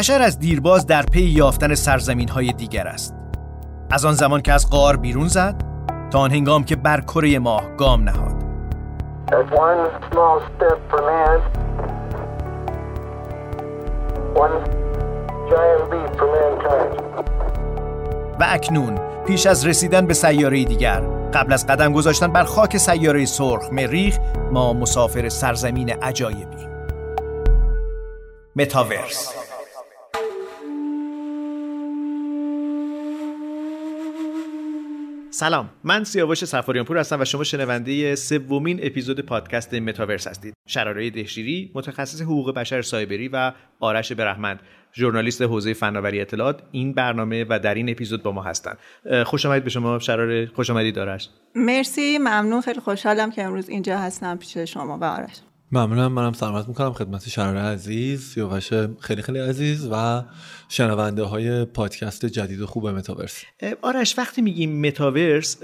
بشر از دیرباز در پی یافتن سرزمین های دیگر است. از آن زمان که از غار بیرون زد تا آن هنگام که بر کره ماه گام نهاد. و اکنون پیش از رسیدن به سیاره دیگر قبل از قدم گذاشتن بر خاک سیاره سرخ مریخ ما مسافر سرزمین عجایبی. متاورس سلام. من سیاوش سفاریان پور هستم و شما شنونده سومین اپیزود پادکست متاورس هستید. شراره دهشیری متخصص حقوق بشر سایبری و آرش برحمند ژورنالیست حوزه فناوری اطلاعات. این برنامه و در این اپیزود با ما هستند خوش آمدید به شما شراره خوش آمدید آرش. مرسی ممنون. خیلی خوشحالم که امروز اینجا هستم پیش شما و آرش. ممنونم. منم سلامت می‌کنم خدمت شراره عزیز سیاوش خیلی خیلی عزیز و شنونده های پادکست جدید و خوب متاورس. آرش وقتی میگیم متاورس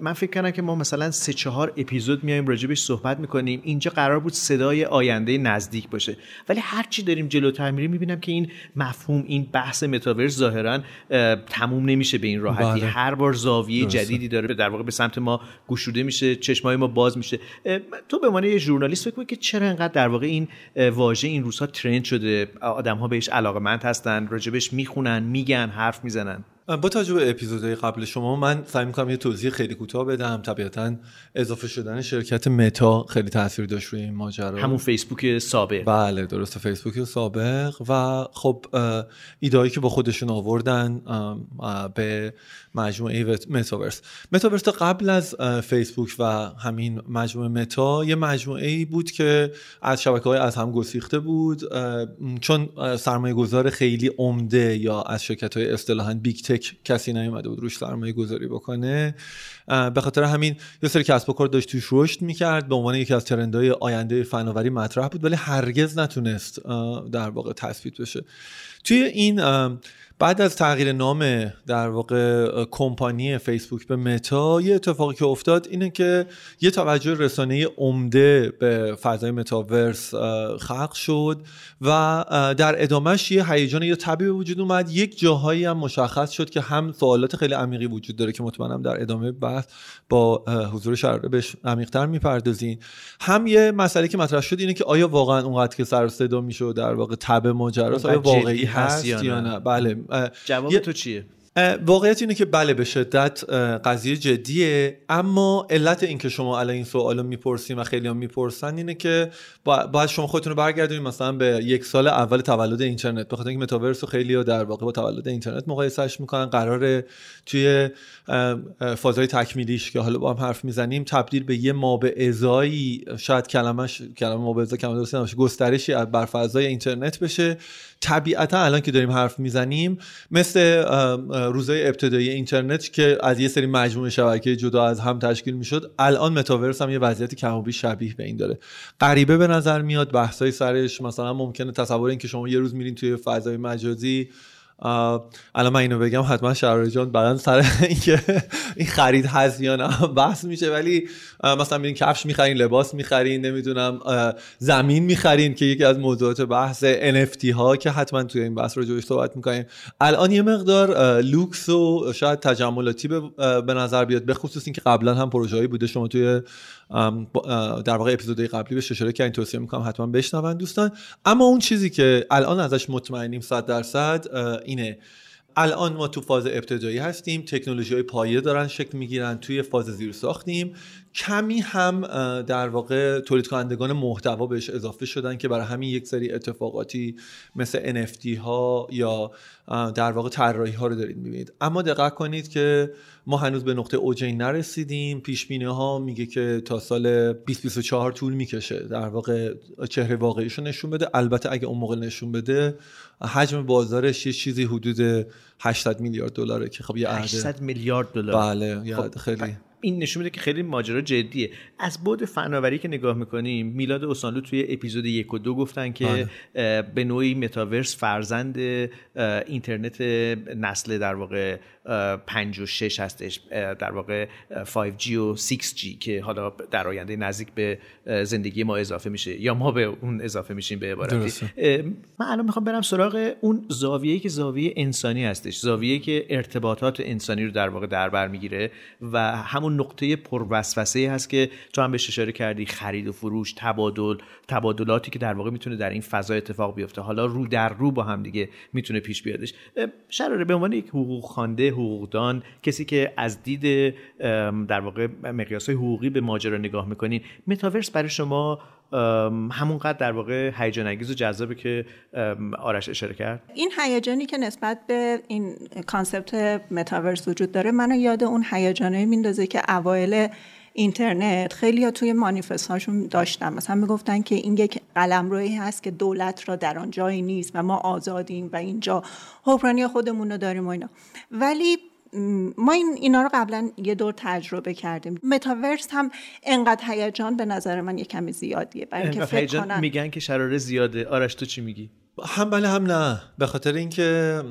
من فکر کنم که ما مثلا سه چهار اپیزود میایم راجبش صحبت می‌کنیم. اینجا قرار بود صدای آینده نزدیک باشه. ولی هرچی داریم جلوتر میریم می‌بینم که این مفهوم این بحث متاورس ظاهرا تموم نمیشه به این راحتی. بله. هر بار زاویه جدیدی داره در واقع به سمت ما گشوده میشه چشمای ما باز میشه. تو به عنوان یه ژورنالیست فکر که چرا انقدر در واقع این واژه این روزها ترند شده؟ آدم ها بهش علاقمند هستن راجبش می‌خونن میگن حرف می‌زنن. با توجه به اپیزودهای قبل شما من سعی می‌کنم یه توضیح خیلی کوتاه بدم. طبیعتا اضافه شدن شرکت متا خیلی تاثیر داشت روی این ماجرا. همون فیسبوک سابق. بله درسته فیسبوک سابق. و خب ایدایی که با خودشون آوردن به مجموعه متاورس. متاورس قبل از فیسبوک و همین مجموعه متا یه مجموعه ای بود که از شبکه های از هم گسیخته بود چون سرمایه گذار خیلی عمده یا از شرکت های اصطلاحا Big Tech کسی نیومده بود روش سرمایه گذاری بکنه. به خاطر همین یه سری کسب و کار داشت توش رشد می‌کرد. به عنوان یکی از ترندهای آینده فناوری مطرح بود ولی هرگز نتونست در واقع تثبیت بشه. توی این بعد از تغییر نام در واقع کمپانی فیسبوک به متا یه اتفاقی که افتاد اینه که یه توجه رسانه عمده به فضای متاورس خلق شد و در ادامهش یه هیجان یه طبیعی وجود اومد. یک جاهایی هم مشخص شد که هم سوالات خیلی عمیقی وجود داره که مطمئنم در ادامه بحث با حضور شراره بهش عمیقتر می‌پردازین. هم یه مسئله که مطرح شد اینه که آیا واقعا اونقدر که سر صدا میشه در واقع تب ماجراست آیا واقعی هست یا نه؟ بله. جواب تو چیه؟ واقعیت اینه که بله به شدت قضیه جدیه. اما علت اینکه شما الان این سوالو می‌پرسیم و خیلی هم می‌پرسن اینه که باید شما خودتون رو برگردونید مثلا به یک سال اول تولد اینترنت. بخاطر اینکه متاورس رو خیلی در واقع با تولد اینترنت مقایسهش می‌کنن. قراره توی فازهای تکمیلیش که حالا با هم حرف می‌زنیم تبدیل به یه ما به ازایی شاید کلمش کلمه ما به ازا کلمه گسترشی بر فضای اینترنت بشه. طبیعتا الان که داریم حرف می‌زنیم مثل روزای ابتدایی اینترنت که از یه سری مجموعه شبکه جدا از هم تشکیل می‌شد الان متاورس هم یه وضعیت کم شبیه به این داره. غریبه به نظر میاد بحثای سرش مثلا ممکنه تصور این که شما یه روز میرین توی فضای مجازی الان من اینو بگم حتما شراره جان بعدا سر اینکه این خرید هست یا نه بحث میشه. ولی مثلا میرین کفش می‌خرین لباس می‌خرین نمی‌دونم زمین می‌خرین که یکی از موضوعات بحث NFT ها که حتما توی این بحث رو صحبت می‌کنیم. الان یه مقدار لوکس و شاید تجملاتی به نظر بیاد به خصوص اینکه قبلا هم پروژه‌ای بوده. شما توی در واقع اپیزودهای قبلی به اشاره این توصیه می‌کنم حتما بشنون دوستان. اما اون چیزی که الان ازش مطمئنیم 100 درصد اینه. الان ما تو فاز ابتدایی هستیم تکنولوژی های پایه دارن شکل می‌گیرن توی فاز زیر ساختیم کمی هم در واقع تولید کنندگان محتوا بهش اضافه شدن که برای همین یک سری اتفاقاتی مثل NFT ها یا در واقع طراحی ها رو دارید می‌بینید. اما دقت کنید که ما هنوز به نقطه اوجی نرسیدیم. پیش ها میگه که تا سال 2024 طول می‌کشه در واقع چهره واقعیشو نشون بده. البته اگه اون موقع نشون بده حجم بازارش یه چیزی حدود 800 میلیارد دلاره که خب یه 800 میلیارد دلار بله خب خیلی این نشون میده که خیلی ماجرا جدیه از بود فناوری که نگاه می‌کنیم میلاد اوسانلو توی اپیزود یک و دو گفتن که بله. به نوعی متاورس فرزند اینترنت نسل در واقع 5 و 6 هستش در واقع 5G و 6G که حالا در آینده نزدیک به زندگی ما اضافه میشه یا ما به اون اضافه میشیم به عبارتی. من الان می‌خوام برم سراغ اون زاویه‌ای که زاویه انسانی هستش زاویه‌ای که ارتباطات انسانی رو در واقع در بر می‌گیره و همون نقطه پروسوسه هست که تو هم بهش اشاره کردی خرید و فروش تبادل تبادلاتی که در واقع می‌تونه در این فضا اتفاق بیفته. حالا رو در رو با هم دیگه می‌تونه پیش بیادش. شراره به عنوان یک حقوق خوانده حقوقدان کسی که از دید در واقع مقیاس حقوقی به ماجرا نگاه می‌کنین. متاورس برای شما همونقدر در واقع هیجان انگیز و جذابه که آرش اشاره کرد؟ این هیجانی که نسبت به این concept متاورس وجود داره منو یاد اون هیجانه میندازه که اوایل اینترنت. خیلی ها توی مانیفست هاشون داشتن. مثلا می‌گفتن که این یک قلمرویی هست که دولت را در آن جایی نیست و ما آزادیم و اینجا حکمرانی خودمون رو داریم و اینا. ولی ما این اینا رو قبلا یه دور تجربه کردیم. متاورس هم انقدر هیجان به نظر من یه کمی زیادیه. برای اینکه فکر کنن میگن که شراره زیاده. آرش تو چی میگی؟ هم بله هم نه. به خاطر اینکه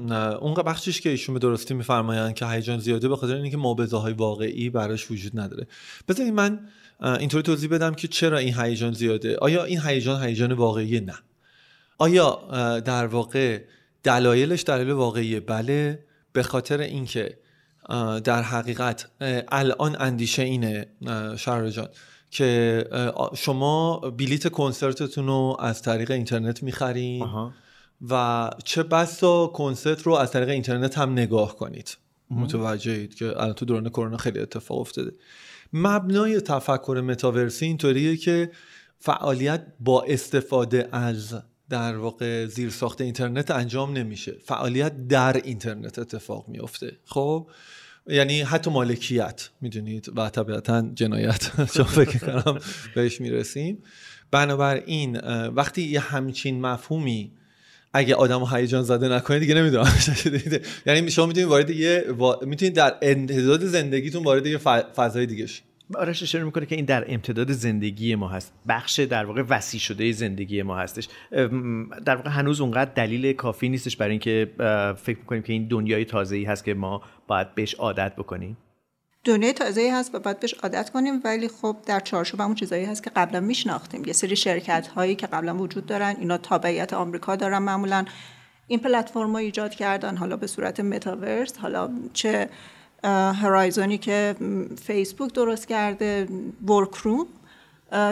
اون بخشش که ایشون به درستی میفرمایند که هیجان زیاده به خاطر اینکه موبزه های واقعی براش وجود نداره. بذارید من اینطوری توضیح بدم که چرا این هیجان زیاده؟ آیا این هیجان هیجان واقعی نه؟ آیا در واقع دلایلش دلیل واقعیه؟ بله. به خاطر اینکه در حقیقت الان اندیشه اینه شهر که شما بلیت کنسرتتون رو از طریق اینترنت می‌خرین و چه بسا کنسرت رو از طریق اینترنت هم نگاه کنید. متوجهید که الان تو دوران کرونا خیلی اتفاق افتاده. مبنای تفکر متاورسی اینطوریه که فعالیت با استفاده از در واقع زیر ساخت اینترنت انجام نمیشه. فعالیت در اینترنت اتفاق میفته خب؟ یعنی حتی مالکیت می‌دونید؟ و طبیعتا جنایت. چون فکر کنم بهش می‌رسیم. بنابراین وقتی یه همچین مفهومی اگه آدم هیجان زده نکنه دیگه نمی‌دونم. یعنی شما می‌تونید وارد یه می‌تونید در امتداد زندگیتون وارد یه فضای دیگه شید. آرش اشاره می‌کنه که این در امتداد زندگی ما هست. بخش در واقع وسیع شده زندگی ما هستش. در واقع هنوز اونقدر دلیل کافی نیستش برای اینکه فکر می‌کنیم که این دنیای تازه ای هست که ما باید بهش عادت بکنیم دنیای تازه ای هست و باید بهش عادت کنیم ولی خب در چارچوب همون چیزایی هست که قبلا میشناختیم. یه سری شرکت هایی که قبلا وجود دارن اینا تابعیت آمریکا دارن معمولا. این پلتفرم ایجاد کردن حالا به صورت متاورس حالا چه هرایزونی که فیسبوک درست کرده ورکروم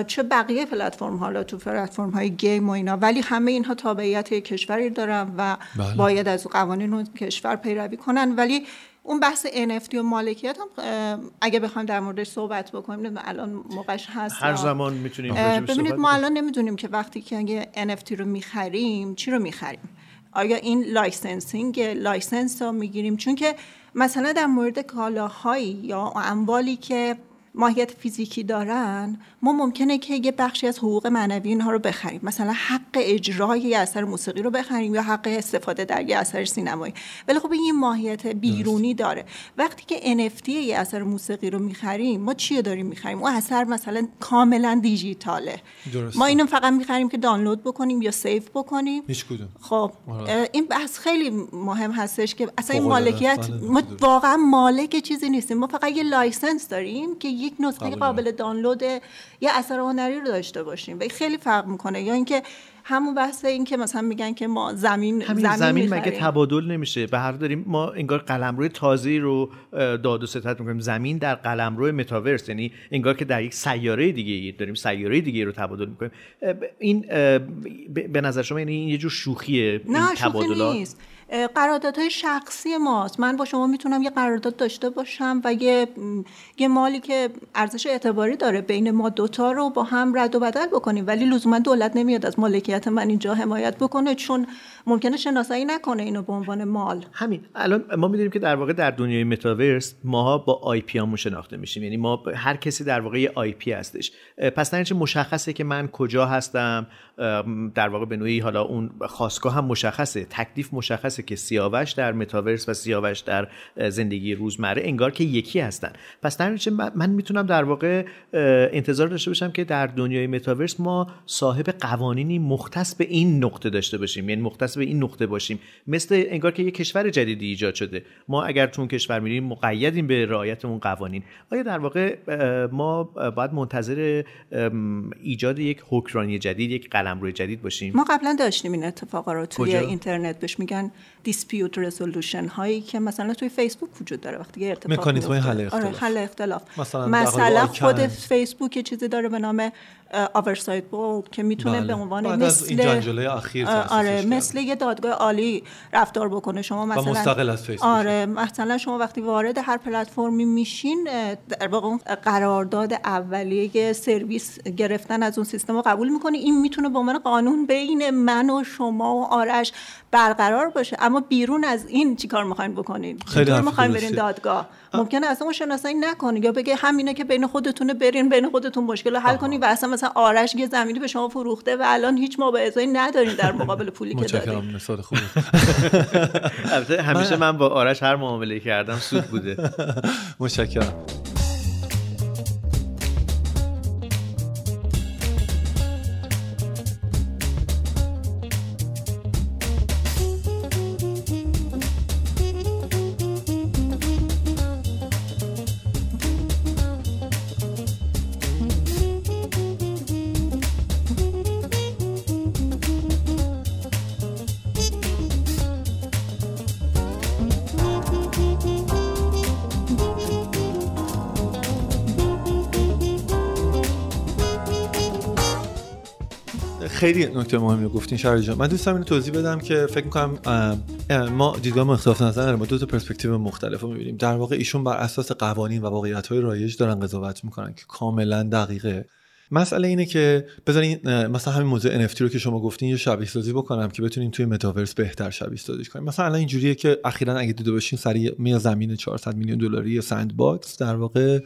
چه بقیه پلتفرم حالا تو پلتفرم های گیم و اینا. ولی همه اینها تابعیت کشوری دارن و بله. باید از قوانین اون کشور پیروی کنن. ولی اون بحث NFT و مالکیت هم اگه بخوایم در موردش صحبت بکنیم الان موقعش هست هر زمان می‌تونیم ببینید ما الان نمی‌دونیم که وقتی که اگه NFT رو می‌خریم چی رو می‌خریم؟ آیا این licensing license رو می‌گیریم؟ چون که مثلا در مورد کالاهایی یا اموالی که ماهیت فیزیکی دارن ما ممکنه که یه بخشی از حقوق معنوی اینها رو بخریم. مثلا حق اجرای یه اثر موسیقی رو بخریم یا حق استفاده در یه اثر سینمایی. ولی خب این ماهیت بیرونی داره. وقتی که NFT یه اثر موسیقی رو می‌خریم ما چیه داریم می‌خریم؟ اون اثر مثلا کاملا دیجیتاله. ما اینو فقط می‌خریم که دانلود بکنیم یا save بکنیم. هیچ خب آره. این بحث خیلی مهم هستش که اصلا این مالکیت ما واقعا مالک چیزی نیستیم. ما فقط یه license داریم که یک نسخه قابل دانلود یه اثر هنری رو داشته باشیم. و خیلی فرق می‌کنه. یا اینکه همون بحث این که مثلا میگن که ما زمین همین زمین, زمین مگه تبادل نمیشه؟ به هر داریم ما انگار قلمرو تازه رو داد و ستد می‌کنیم. زمین در قلمرو متاورس. یعنی انگار که در یک سیاره دیگه داریم سیاره دیگه رو تبادل می‌کنیم. این به نظر شما یعنی این یه جور شوخیه نه شوخی نیست. قراردادهای شخصی ماست. من با شما می‌تونم یه قرارداد داشته باشم و یه یه مالی که ارزش اعتباری داره بین ما دوتا رو با هم رد و بدل بکنیم. ولی لزوما دولت نمیاد از مالکیت من اینجا حمایت بکنه چون ممکنه شناسایی نکنه اینو به عنوان مال. همین. الان ما می‌دونیم که در واقع در دنیای متاورس ماها با IP همون شناخته میشیم. یعنی ما هر کسی در واقع یه IP هستش. پس در مشخصه که من کجا هستم؟ در واقع به نوعی حالا اون خاصگاه هم مشخصه. تکلیف مشخصه مشخصه که سیاوش در متاورس و سیاوش در زندگی روزمره انگار که یکی هستن. پس در من می‌تونم در واقع انتظار داشته باشم که در دنیای متاورس ما صاحب قوانینی مختص به این نقطه داشته باشیم. یعنی مختص به این نقطه باشیم. مثل انگار که یه کشور جدیدی ایجاد شده. ما اگر تو اون کشور میریم مقیدیم به رعایت اون قوانین. آیا در واقع ما باید منتظر ایجاد یک حکمرانی جدید یک قلمرو جدید باشیم؟ ما قبلا داشتیم این اتفاقا رو توی اینترنت بهش میگن دیسپیوت رزولوشن هایی که مثلا توی فیسبوک وجود داره وقتی که ارتفاق مکانیزم حل اختلاف. آره حل اختلاف. مثلا, مثلا خود فیسبوک چیزی داره به نام آورساید بولد که می‌تونه بله. به عنوان مثل اخیر آره مثل یه دادگاه عالی رفتار بکنه. شما مثلا مستقل از فیسبوک آره مثلا شما وقتی وارد هر پلتفرمی میشین در واقع اون قرارداد اولیه سرویس گرفتن از اون سیستم رو قبول می‌کنه این می‌تونه به عنوان قانون بین من و شما و آرش برقرار باشه. اما بیرون از این چیکار می‌خواین بکنین؟ خیلی می‌خواین برین دادگاه. ممکنه اصلا اون شناسایی نکنه یا بگه همینه که بین خودتونه برین بین خودتون مشکل حل کنین و اصلا مثلا آرش یه زمینی به شما فروخته و الان هیچ مبارزه‌ای ندارین در مقابل پولی که دارین مثال خوبه همیشه من با آرش هر معامله کردم سود بوده. متشکرم. خیلی نکته مهمی گفتین شهر جان. من دوست دارم اینو توضیح بدم که فکر می‌کنم ما دیدگاه اختلاف نظر داریم ما دو تا پرسپکتیو مختلف رو می‌بینیم. در واقع ایشون بر اساس قوانین و واقعیت های رایج دارن قضاوت می‌کنن که کاملا دقیقه. مسئله اینه که بذارین مثلا همین موضوع NFT رو که شما گفتین یه شبیه سازی بکنم که بتونیم توی متاورس بهتر شبیه سازی کنیم. مثلا الان اینجوریه که اخیرا اگه دیده باشین سر یه زمین 400 میلیون دلاری Sandbox در واقع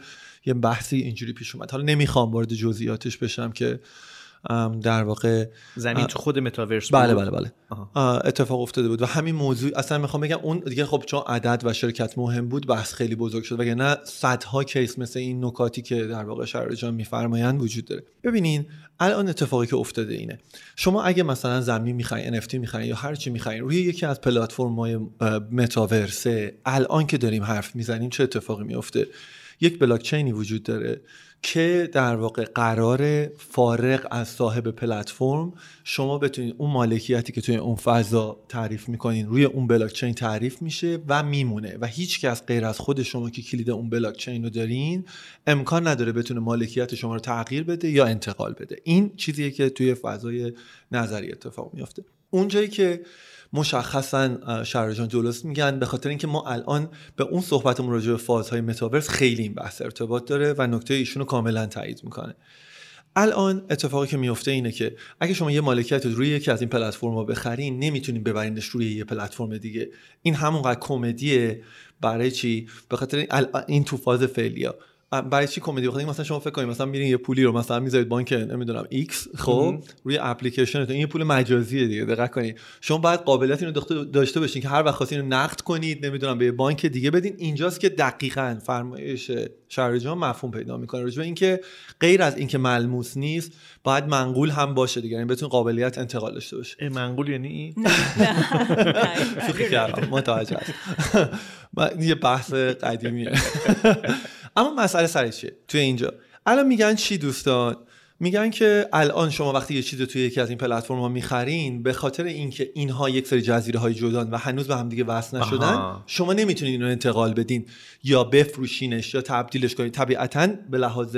یه بحثی اینجوری پیش اومد. حالا نمی‌خوام وارد جزئیاتش بشم که در واقع زمین تو خود متاورس بله بله بله. اتفاق افتاده بود و همین موضوع اصلا می‌خوام بگم اون دیگه خب چون عدد و شرکت مهم بود بحث خیلی بزرگ شد. وگرنه صدها کیس مثل این نکاتی که در واقع شهر جان میفرمایند وجود داره. ببینین الان اتفاقی که افتاده اینه. شما اگه مثلا زمین می‌خواین NFT می‌خواین یا هر چی می‌خواین روی یکی از پلتفرم‌های متاورسه الان که داریم حرف می‌زنیم چه اتفاقی میفته یک بلاکچینی وجود داره. که در واقع قرار فارغ از صاحب پلتفرم شما بتونید اون مالکیتی که توی اون فضا تعریف می‌کنین روی اون بلاکچین تعریف میشه و میمونه و هیچ کس غیر از خود شما که کلید اون بلاکچین رو دارین امکان نداره بتونه مالکیت شما رو تغییر بده یا انتقال بده. این چیزیه که توی فضای نظری اتفاق میافته. اونجایی که مشخصا شهرجان درست میگن به خاطر اینکه ما الان به اون صحبتمون راجع به فازهای متاورس خیلی این بحث ارتباط داره و نکته ایشونو کاملا تایید می‌کنه. الان اتفاقی که میفته اینه که اگه شما یه مالکیت روی یکی از این پلتفرم‌ها بخرین نمی‌تونین ببرینش روی یه پلتفرم دیگه. این همونقدر کمدیه برای چی؟ به خاطر این تو فاز فعلیه برای چی کمدی؟ بخاطر مثلا شما فکر کنید مثلا میرین یه پولی رو مثلا می‌ذارید بانک نمی‌دونم ایکس خب روی اپلیکیشن این پول مجازیه دیگه دقت کنید. شما باید قابلیت اینو داشته باشین که هر وقت خواستین رو نقد کنید نمی‌دونم به بانک دیگه بدین. اینجاست که دقیقا فرمایش جان مفهوم پیدا می‌کنه. راجع اینکه غیر از اینکه ملموس نیست باید منقول هم باشه دیگه. یعنی بتون قابلیت انتقال داشته باشه منقول یعنی شوخی کردم. متوجه یه بحث قدیمیه. اما مسئله سر چیه؟ توی اینجا. الان میگن چی دوستان؟ میگن که الان شما وقتی یه چیز توی یکی از این پلتفرم ها می‌خرین به خاطر اینکه اینها یک سری جزیره های جدان و هنوز به هم دیگه وصل نشدن شما نمی‌تونید اینو انتقال بدین. یا بفروشینش یا تبدیلش کنید طبیعتا به لحاظ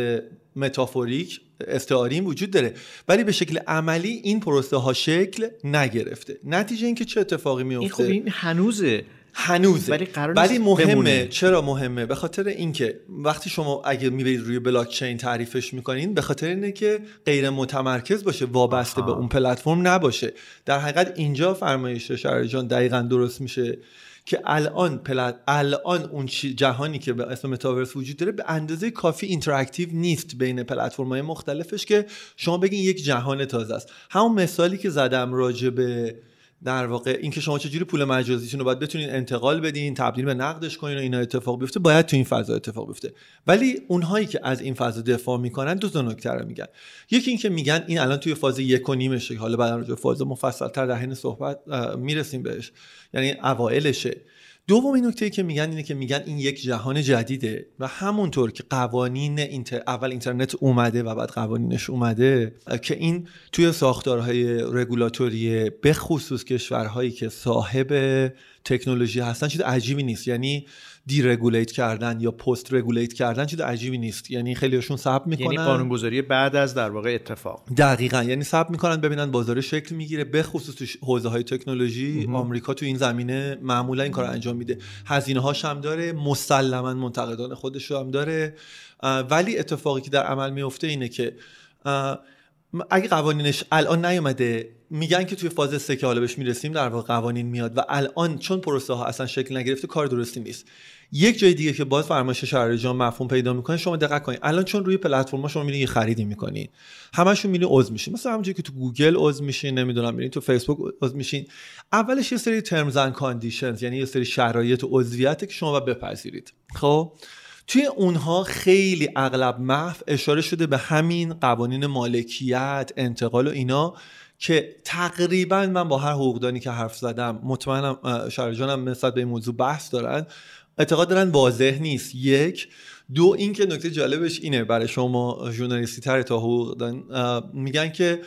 متافوریک استعاری وجود داره. ولی به شکل عملی این پروسه ها شکل نگرفته. نتیجه اینکه چه اتفاقی میفته این خب این هنوزه. هنوزه. ولی, ولی مهمه. چرا مهمه؟ به خاطر اینکه وقتی شما اگه می‌برید روی بلاک چین تعریفش می‌کنین به خاطر اینه که غیر متمرکز باشه وابسته به اون پلتفرم نباشه. در حقیقت اینجا فرمایش جان دقیقا درست میشه که الان پلت الان اون جهانی که به اسم متاورس وجود داره به اندازه کافی interactive نیست بین پلتفرم های مختلفش که شما بگین یک جهان تازه است. همون مثالی که زدم راجع به در واقع اینکه شما چجوری پول مجازیتون رو باید بتونین انتقال بدین تبدیل به نقدش کنین و اینا اتفاق بیفته باید تو این فضا اتفاق بیفته. ولی اونهایی که از این فضا دفاع می‌کنن دو تا نکته رو میگن. یکی اینکه میگن این الان توی فاز یک و نیمشه حالا بعد راجع فاز مفصلتر در حین صحبت می‌رسیم بهش. یعنی اوایلشه. دومین نکته که میگن اینه که میگن این یک جهان جدیده و همونطور که قوانین اینتر... اول اینترنت اومده و بعد قوانینش اومده که این توی ساختارهای رگولاتوری به خصوص کشورهایی که صاحب تکنولوژی هستن چیز عجیبی نیست. یعنی دی رگولیت کردن یا پست رگولیت کردن چیز عجیبی نیست. یعنی خیلیشون صبر می‌کنن. یعنی قانونگذاری بعد از در واقع اتفاق. دقیقا. یعنی صبر می‌کنن ببینن بازار شکل می‌گیره به خصوص تو حوزه های تکنولوژی آمریکا تو این زمینه معمولا این کار انجام میده. هزینه هاش هم داره مسلما منتقدان خودش هم داره. ولی اتفاقی که در عمل میفته اینه که اگه قوانینش الان نیومده میگن که توی فاز سه که حالا بهش می‌رسیم در واقع قوانین میاد و الان چون پروسه ها اصلا شکل نگرفته کار درستی نیست. یک جای دیگه که باز فرمایش شهر جان مفهوم پیدا می‌کنه شما دقت کنید. الان چون روی پلتفرم شما میرین یه خریدی می‌کنین همشون میرین عضو میشین. مثلا همونجوری که تو گوگل عضو میشین نمی‌دونم میرین تو فیسبوک عضو میشین. اولش یه سری ترمز اند کاندیشنز یعنی یه سری شرایط و که شما باید بپذیرید. خب؟ توی اونها خیلی اغلب محو اشاره شده به همین قوانین مالکیت انتقال و اینا که تقریبا من با هر حقوقدانی که حرف زدم مطمئنم شرجانم نسبت به این موضوع بحث دارن اعتقاد دارن واضح نیست. یک دو اینکه نکته جالبش اینه برای شما ژورنالیستی تر تا حقوق میگن که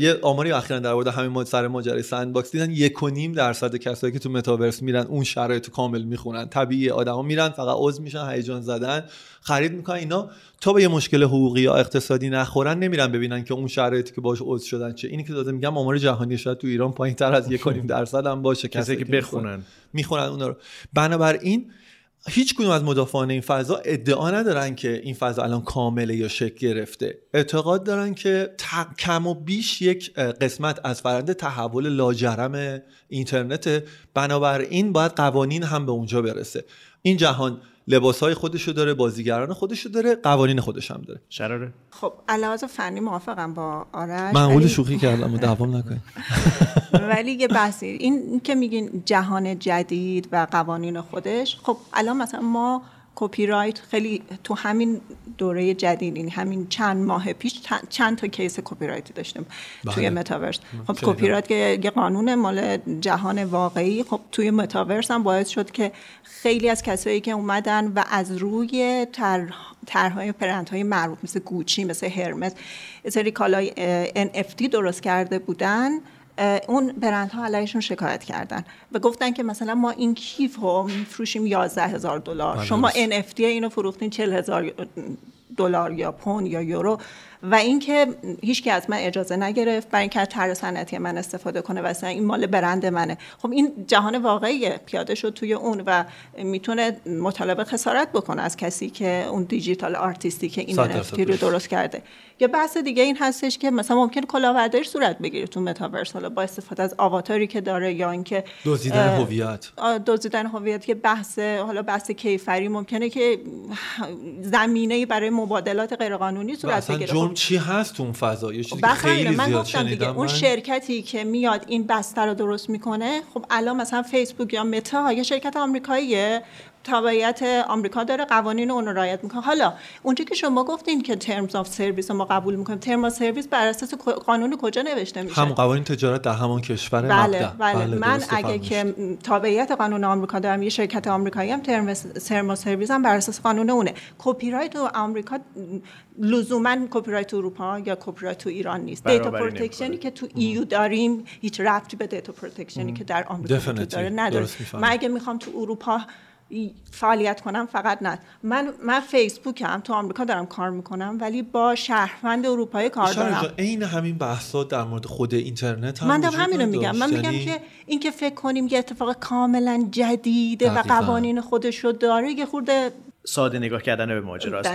یه آماری اخیرا در مورد همین سر ماجرای سند باکس دیدن یک و نیم درصد کسایی که تو متاورس میرن اون شرایط کامل می‌خونن. طبیعی آدما میرن فقط عضو میشن هیجان زده‌ن خرید می‌کنن اینا تا به یه مشکل حقوقی یا اقتصادی نخورن نمیرن ببینن که اون شرایطی که باش عضو شدن چه اینی که داده میگم آمار جهانی شاید تو ایران پایین تر از یک درصد هم باشه. کسی که بخونن. می‌خونن اونا رو. بنابراین هیچ کدوم از مدافعان این فضا ادعا ندارن که این فضا الان کامله یا شکل گرفته. اعتقاد دارن که کم و بیش یک قسمت از فرند تحول لاجرم اینترنت بنابراین باید قوانین هم به اونجا برسه. این جهان لباس های خودشو داره بازیگران خودشو داره قوانین خودش هم داره. شراره؟ خب علاوه فنی موافقم با آرش. من ولی... شوخی کردم و دوام نکنید ولی یه بحثی این که میگین جهان جدید و قوانین خودش خب الان مثلا ما کپی رایت خیلی تو همین دوره جدید این همین چند ماه پیش چند تا case کپی رایت داشتیم بله. توی متاورس خب کپی رایت یه قانون مال جهان واقعی. خب توی متاورس هم باعث شد که خیلی از کسایی که اومدن و از روی طرحهای برند های معروف مثل گوچی مثل هرمس سری کالای NFT درست کرده بودن. اون برندها علیهشون شکایت کردن. و گفتن که مثلا ما این کیف رو میفروشیم 11 هزار دلار. بله، شما NFT اینو فروختین 40 هزار دلار یا پوند یا یورو. و اینکه هیچ از من اجازه نگرفت برای اینکه طرح صنعتی من استفاده کنه و این مال برند منه. خب این جهان واقعی پیاده شد توی اون و می‌تونه مطالبه خسارت بکنه از کسی که اون دیجیتال آرتیستی که این NFT رو درست کرده. یا بحث دیگه این هستش که مثلا ممکن کلاهبرداری صورت بگیره تو متاورس حالا با استفاده از آواتاری که داره یا اینکه دزدیدن هویت. دزدیدن هویت که بحث حالا بحث کیفری ممکنه که زمینه برای مبادلات غیرقانونی صورت بگیره. جرم چی هست اون فضا؟ یه چیزی خیلی من زیاد گفتم دیگه اون شرکتی که میاد این بسته رو درست می‌کنه خب الان مثلا فیسبوک یا متا یه شرکت آمریکاییه. تابعیت آمریکا داره قوانین اون رو رعایت می‌کنه. حالا اونجا که شما گفتین که terms of service ما قبول می‌کنیم term service بر اساس قانون کجا نوشته میشه؟ هم قوانین تجارت در همان کشور بله بله, بله من اگه که تابعیت قانون آمریکا دارم یه شرکت آمریکایی هم term service هم بر اساس قانون اونه. کپی رایت آمریکا لزوما کپی رایت اروپا یا کپی رایت تو ایران نیست. data protection ی که تو EU داریم هیچ ربطی به data protection ی که در آمریکا داره نداره. من اگه می‌خوام تو اروپا فعالیت کنم فقط نه. من من فیسبوکم تو آمریکا دارم کار می‌کنم ولی با شهروند اروپایی کار دارم. عین همین بحثا در مورد خود اینترنت هم من دارم همین رو میگم. من میگم یعنی که اینکه فکر کنیم یه اتفاق کاملا جدیده و قوانین خودش رو داره یه خورده ساده نگاه کردن به ماجراست.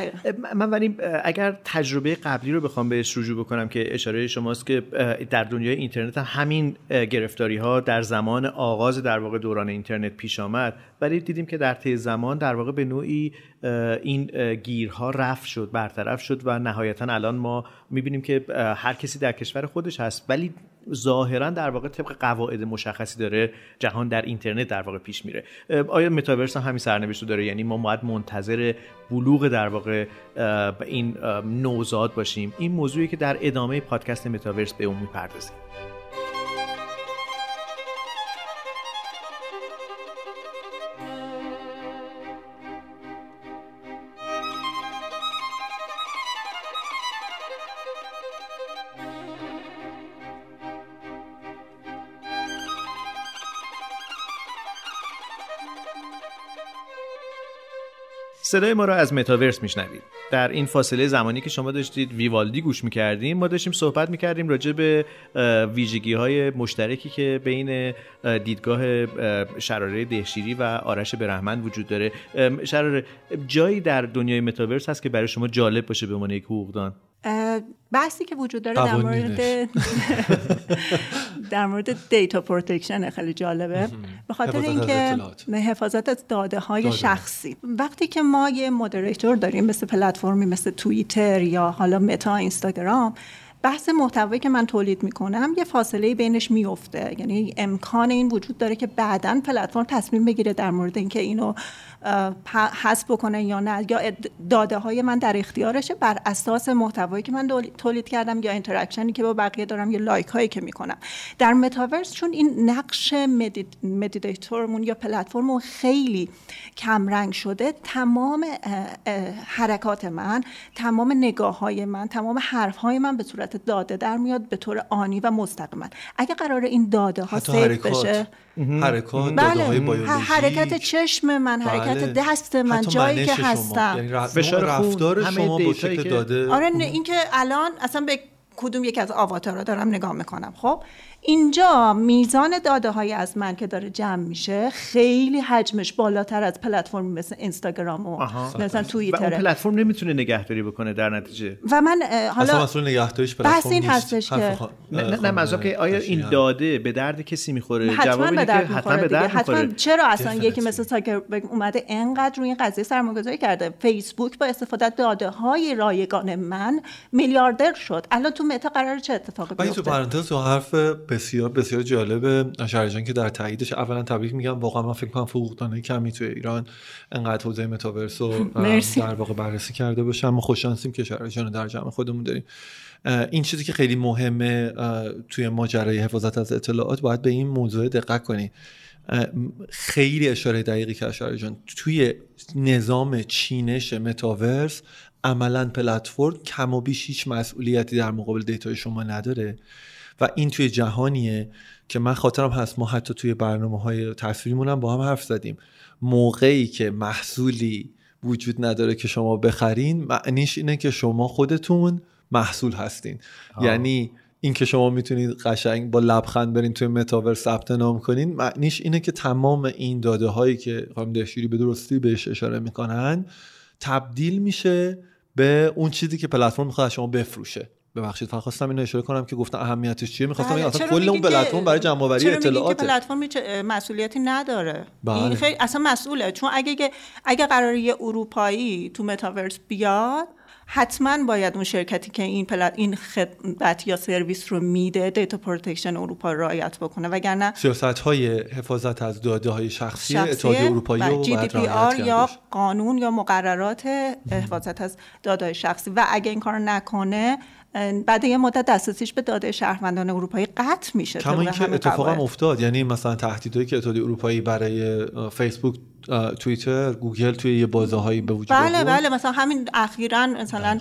من ولی اگر تجربه قبلی رو بخوام بهش رجوع بکنم که اشاره شماست که در دنیای اینترنت همین گرفتاری ها در زمان آغاز در واقع دوران اینترنت پیش آمد. ولی دیدیم که در طی زمان در واقع به نوعی این گیرها رفت شد برطرف شد و نهایتا الان ما می‌بینیم که هر کسی در کشور خودش هست. ولی ظاهرا در واقع طبق قواعد مشخصی داره جهان در اینترنت در واقع پیش میره. آیا متاورس هم همین سرنوشت داره؟ یعنی ما باید منتظر بلوغ در واقع این نوزاد باشیم. این موضوعی که در ادامه پادکست متاورس به اون می‌پردازیم. صدای ما را از متاورس میشنوید. در این فاصله زمانی که شما داشتید ویوالدی گوش می‌کردیم ما داشتیم صحبت می‌کردیم راجع به ویژگی های مشترکی که بین دیدگاه شراره دهشیری و آرش برهمن وجود داره. شراره جایی در دنیای متاورس هست که برای شما جالب باشه به عنوان یک حقوقدان؟ بحثی که وجود داره در مورد در مورد data protection خیلی جالبه. به خاطر اینکه حفاظت از داده های شخصی. وقتی که ما یه moderator داریم مثل پلتفرمی مثل توییتر یا حالا متا اینستاگرام بحث محتوایی که من تولید می‌کنم یه فاصله بینش میفته یعنی امکان این وجود داره که بعدا پلتفرم تصمیم بگیره در مورد اینکه اینو حذف بکنه یا نه. یا داده های من در اختیارشه. بر اساس محتوایی که من تولید کردم یا interaction ی که با بقیه دارم یا like هایی که می‌کنم. در متاورس چون این نقش moderator مون یا پلتفرممون خیلی کمرنگ شده تمام حرکات من تمام نگاه های من تمام حرف های من به صورت داده در میاد به طور آنی و مستقیما. اگه قرار این داده ها save بشه. حرکات بله. حرکت چشم من حرکت بله. دست من جایی که هستم. یعنی رفتار شما با شکل داده. آره اینکه الان اصلا به کدوم یک از آواتارا دارم نگاه می‌کنم. خب؟ اینجا میزان داده های از من که داره جمع میشه خیلی حجمش بالاتر از پلتفرم مثل اینستاگرام و مثلا توییتر اون پلتفرم نمی‌تونه نگهداری بکنه در نتیجه. و من حالا اصلا نگهداریش پلتفرم این هستش که نه نه که آیا این داده به درد کسی می‌خوره؟ جواب اینه که حتما به درد حتما چرا اصلا یکی مثل ساکربرگ اومده انقدر روی این قضیه سرمایه‌گذاری کرده؟ فیسبوک با استفاده از داده های رایگان من میلیاردر شد. الان تو متا قرار چه اتفاقی بیفته تو پرانتز حرف بسیار بسیار جالبه شهرجان که در تاییدش اولا تبریک میگم. واقعا من فکر کنم فروختانه کمی توی ایران انقدر حوزه متاورس رو در واقع بررسی کرده باشم ما خوش شانسیم که شهرجان در جمع خودمون داریم. این چیزی که خیلی مهمه توی ماجرای حفاظت از اطلاعات باید به این موضوع دقت کنید خیلی اشاره دقیقی که جان توی نظام چینش متاورس عملا پلتفرم کم و بیش هیچ مسئولیتی در مقابل data ی شما نداره. و این توی جهانیه که من خاطرم هست. ما حتی توی برنامه های تصویریمون هم با هم حرف زدیم. موقعی که محصولی وجود نداره که شما بخرین معنیش اینه که شما خودتون محصول هستین. یعنی این که شما می‌تونید قشنگ با لبخند برین توی متاورس ثبت نام کنین معنیش اینه که تمام این داده هایی که خانم دهشیری به درستی بهش اشاره می‌کنن تبدیل میشه به اون چیزی که پلتفرم می‌خواد شما بفروشه. ببخشید فقط خواستم اینو اشاره کنم که گفتم اهمیتش چیه. می‌خواستم بله. اصلا کل اون پلتفرم برای جمع آوری اطلاعات پلتفرم مسئولیتی نداره؟ بله. این خیلی اصلا مسئوله. چون اگه اگه قراره یه اروپایی تو متاورس بیاد حتما باید اون شرکتی که این پلت این خدمت یا سرویس رو میده data protection اروپا رعایت بکنه. وگرنه سیاست های حفاظت از داده های شخصی, شخصی اتحادیه اروپایی و GDPR یا قانون یا مقررات حفاظت از داده های شخصی. و اگه این کار نکنه بعد یه مدت دسترسیش به داده شهروندان اروپایی قطع میشه کما اینکه اتفاقا افتاد یعنی مثلا تهدیدهایی که اتحادیه اروپایی برای فیسبوک توییتر گوگل توی یه بازه به وجود بله بله مثلا همین اخیرا مثلا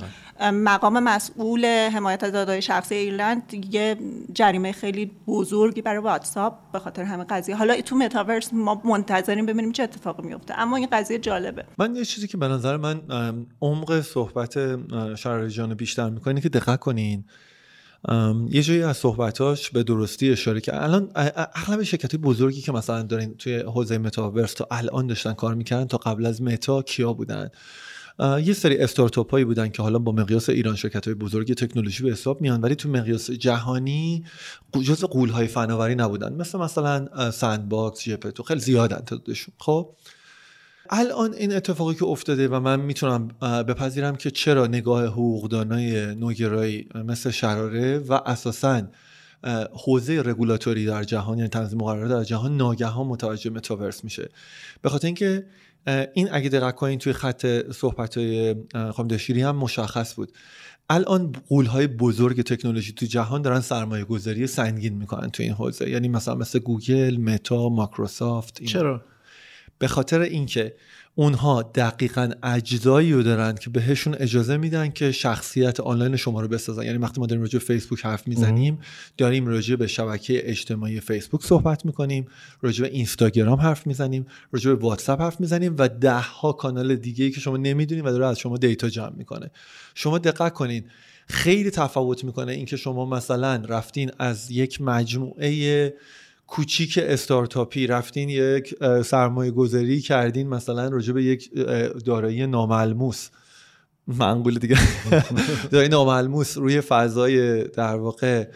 مقام مسئول حمایت از دادای شخصی ایرلند یه جریمه خیلی بزرگی برای واتساپ به خاطر همین قضیه. حالا تو متاورس ما منتظریم ببینیم چه اتفاقی میفته اما این قضیه جالبه. من یه چیزی که به نظر من عمق صحبت جان بیشتر می‌کنه که دقت کنین. یه جایی از صحبتاش به درستی اشاره که الان اغلب شرکت بزرگی که مثلا دارین توی حوزه متاورس تا الان داشتن کار می‌کردن تا قبل از متا کیا بودن؟ یه سری استارتاپ هایی بودن که حالا با مقیاس ایران شرکت های بزرگی تکنولوژی به حساب میان ولی تو مقیاس جهانی جز غول های فناوری نبودن. مثل مثلا Sandbox جپتو خیلی زیادن تعدادشون. خب؟ الان این اتفاقی که افتاده و من می‌تونم بپذیرم که چرا نگاه حقوقدانای نوگرایی مثل شراره و اساسا حوزه رگولاتوری در جهان یعنی تنظیم مقررات در جهان ناگهان متوجه متاورس میشه. به خاطر اینکه این اگه دقت کنین توی خط صحبت های خانم هم مشخص بود. الان های بزرگ تکنولوژی تو جهان دارن سرمایه گذاری سنگین می‌کنن تو این حوزه. یعنی مثلا مثل گوگل، متا، ماکروسافت چرا؟ به خاطر اینکه اونها دقیقا اجزایی رو دارن که بهشون اجازه میدن که شخصیت آنلاین شما رو بسازن. یعنی وقتی ما داریم راجع فیسبوک حرف می‌زنیم داریم راجع به شبکه اجتماعی فیسبوک صحبت می‌کنیم راجع به اینستاگرام حرف می‌زنیم راجع به واتساپ حرف می‌زنیم و ده ها کانال دیگه ای که شما نمی‌دونید و داره از شما دیتا جمع می‌کنه. شما دقت کنید خیلی تفاوت می‌کنه اینکه شما مثلا رفتین از یک مجموعه کوچیک استارتاپی رفتین یک سرمایه گذاری کردین مثلا راجع به یک دارایی ناملموس. منقول دیگه. دارایی ناملموس روی فضای در واقع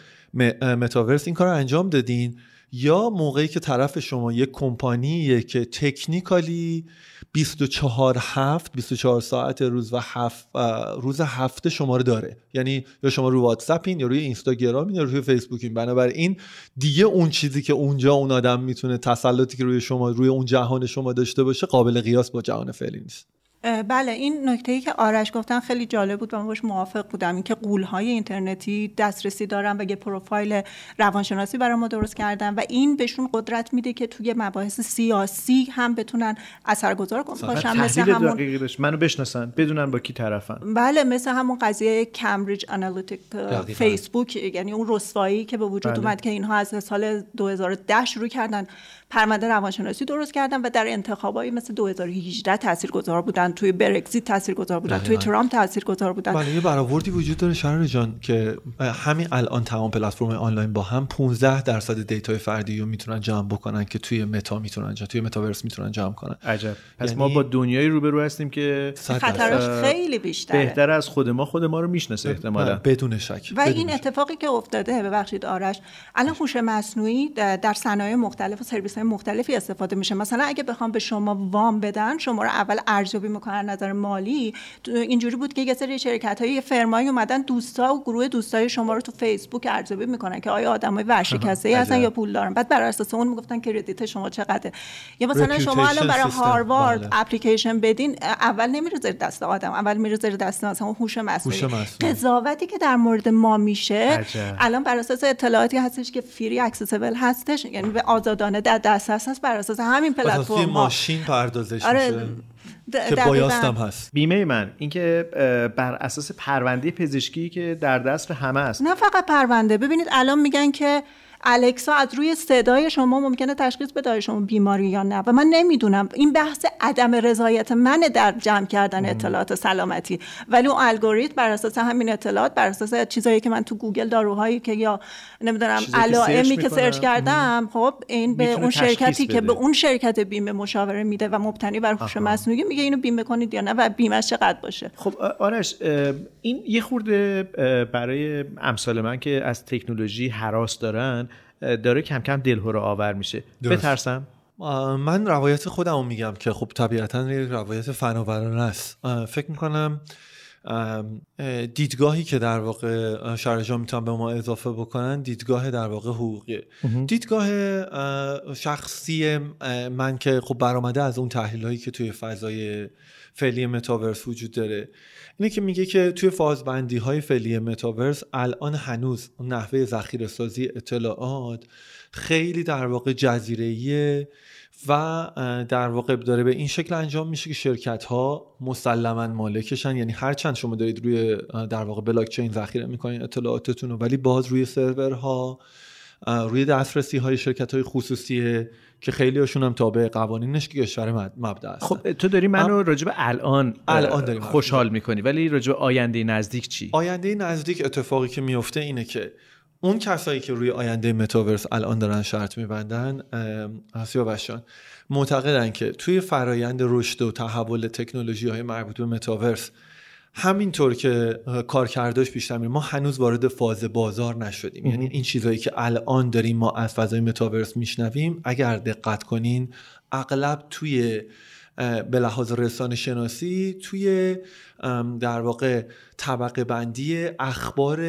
متاورس این کار رو انجام دادین. یا موقعی که طرف شما یک کمپانیه که تکنیکالی 24 هفت 24 ساعت روز و هفت روز هفته شما رو داره. یعنی یا شما رو واتساپین یا روی اینستاگرام یا روی فیسبوکین. بنابراین دیگه اون چیزی که اونجا اون آدم می‌تونه تسلطی که روی شما روی اون جهان شما داشته باشه قابل قیاس با جهان فعلی نیست. بله این نکته ای که آرش گفتن خیلی جالب بود و من باش موافق بودم. اینکه های اینترنتی دسترسی دارن و یه پروفایل روانشناسی برای ما درست کردن و این بهشون قدرت میده که توی مباحث سیاسی هم بتونن اثرگذار باشن. مثل همون منو بشناسن بدونن با کی طرفن. بله مثل همون قضیه کمبریج آنالیتیک فیسبوک یعنی اون رسوایی که به وجود بله. اومد که اینها از سال 2010 شروع کردن. پرونده روانشناسی درست کردن و در انتخابایی مثل 2018 تاثیرگذار بودن توی برگزیت تاثیرگذار بودن توی ترامپ تاثیرگذار بودن. بله یه برآوردی وجود داره شهر جان که همین الان تمام پلتفرم آنلاین با هم 15 درصد دیتای فردی رو می‌تونن جمع بکنن که توی متا می‌تونن جمع توی متاورس می‌تونن جمع کنن. عجب. پس یعنی... ما با دنیایی روبرو هستیم که خطرش خیلی بیشتره. بهتر از خود ما خود ما رو می‌شناسه احتمالاً. بدون شک و این اتفاقی که افتاده ببخشید آرش. الان هوش مصنوعی در صنایع مختلف و سرویس مختلفی استفاده میشه. مثلا اگه بخوام به شما وام بدن شما رو اول ارزیابی می‌کنن نظر مالی. اینجوری بود که یه سری شرکت های فرمایی اومدن دوستا و گروه دوستای شما رو تو فیسبوک ارزیابی می‌کنن که آیا آدمای ورشکسته ای هستن یا پول دارن. بعد بر اساس اون می‌گفتن کردیت شما چقدره. یا مثلا شما الان برای هاروارد بله. اپلیکیشن بدین اول نمیره زیر دست آدم اول میره زیر دست مثلا هوش مصنوعی. قضاوتی که در مورد ما میشه الان بر اساس اطلاعاتی هستش که free accessible هستش یعنی به آزادانه در دسترس هست بر اساس همین پلتفرم ماشین پردازش آره میشه. که bias هم هست. بیمه من اینکه بر اساس پرونده پزشکی که در دست همه است. نه فقط پرونده. ببینید الان میگن که الکسا از روی صدای شما ممکنه تشخیص بده شما بیماری یا نه. و من نمی‌دونم. این بحث عدم رضایت منه در جمع کردن اطلاعات سلامتی. ولی اون الگوریتم بر اساس همین اطلاعات بر اساس چیزایی که من تو گوگل داروهایی که یا نمی‌دونم علائمی که سرچ کردم خب این به اون شرکتی که به اون شرکت بیمه مشاوره میده و مبتنی بر هوش مصنوعی میگه اینو بیمه کنید یا نه و بیمهش چقدر باشه. خب آرش این یه خورده برای امثال من که از تکنولوژی هراس دارن داره کم کم دلهره آور میشه. بترسم؟ من روایت خودم میگم که خب طبیعتا روایت فناورانه است. فکر می‌کنم دیدگاهی که در واقع شرجا می‌تونن به ما اضافه بکنن دیدگاه در واقع حقوقی دیدگاه شخصی من که خب برآمده از اون تحلیل هایی که توی فضای فعلی متاورس وجود داره. اینه که میگه که توی فازبندی های فعلی متاورس الان هنوز نحوه ذخیره سازی اطلاعات خیلی در واقع جزیره و در واقع داره به این شکل انجام میشه که شرکت ها مسلما مالکشن. یعنی هر چند شما دارید روی در واقع بلاک چین ذخیره می‌کنین اطلاعاتتون رو ولی باز روی سرورها روی دسترسی های شرکت های خصوصیه که خیلی هاشون هم تابع قوانینش که کشور مبدا است خب تو داری منو راجب الان الان داری خوشحال می‌کنی. ولی راجب آینده نزدیک چی؟ آینده نزدیک اتفاقی که میفته اینه که اون کسایی که روی آینده متاورس الان دارن شرط میبندن بشان معتقدن که توی فرایند رشد و تحول تکنولوژی های مربوط به متاورس همینطور که کارکردش بیشتر میره ما هنوز وارد فاز بازار نشدیم. یعنی این چیزهایی که الان داریم ما از فضای متاورس میشنویم اگر دقت کنین اغلب توی به لحاظ رسانه شناسی توی در واقع طبقه بندی اخبار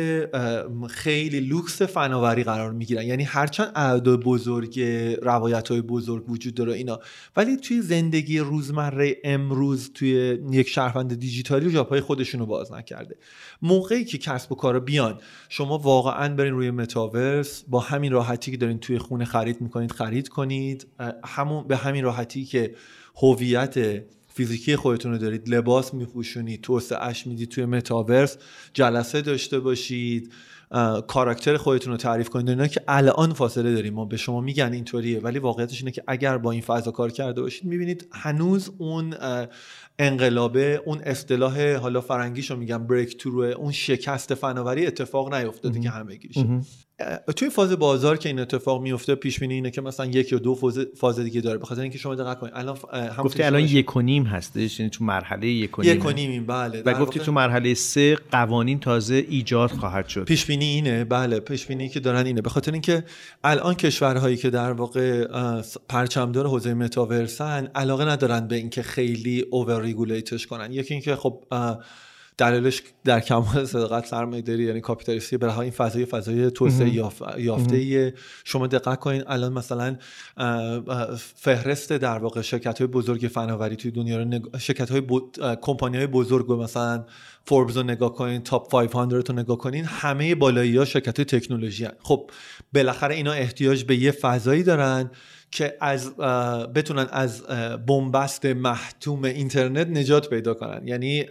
خیلی لوکس فناوری قرار می‌گیرن. یعنی هرچند اعداد بزرگ روایت های بزرگ وجود داره اینا. ولی توی زندگی روزمره امروز توی یک شهروند دیجیتالی جاپای خودشون رو باز نکرده. موقعی که کسب و کارا بیان شما واقعا برین روی متاورس با همین راحتی که دارین توی خونه خرید می‌کنید خرید کنید. همون به همین راحتی که هویت فیزیکی خودتون رو دارید لباس میپوشونید توسعهش می‌دید توی متاورس جلسه داشته باشید کاراکتر خودتون رو تعریف کنید اینا که الان فاصله داریم. ما به شما میگن اینطوریه ولی واقعیتش اینه که اگر با این فضا کار کرده باشید می‌بینید هنوز اون انقلابه اون اصطلاح حالا فرنگیشو میگم بریک ترو اون شکست فناوری اتفاق نیفتاده که همه گیشه. توی فاز بازار که این اتفاق میفته پیش بینی اینه که مثلا یک یا دو فاز, فاز دیگه داره. بخاطر اینکه شما دقت کنید الان گفتی الان یک و نیم هستش یعنی تو مرحله یک و نیم. یک و نیم بله. و گفتی تو مرحله سه قوانین تازه ایجاد خواهد شد. پیش بینی اینه بله. پیش بینی که دارن اینه. به خاطر اینکه الان کشورهایی که در واقع پرچمدار حوزه متاورسن علاقه ندارن به اینکه خیلی اوور ریگولیتش کنن. یکی اینکه خب دلیلش در کمال صداقت سرمایه داری یعنی کاپیتالیستی به این فضای فضای توسعه یافته شما دقت کنین الان مثلا فهرست در واقع شرکت های بزرگ فناوری توی دنیا رو نگ... شرکت های کمپانی های بزرگ مثلا فوربز رو نگاه کنین top 500 رو نگاه کنین همه بالایی ها شرکت های تکنولوژی هن. خب بالاخره اینا احتیاج به یه فضایی دارن که از بتونن از بنبست محتوم اینترنت نجات پیدا کنن. یعنی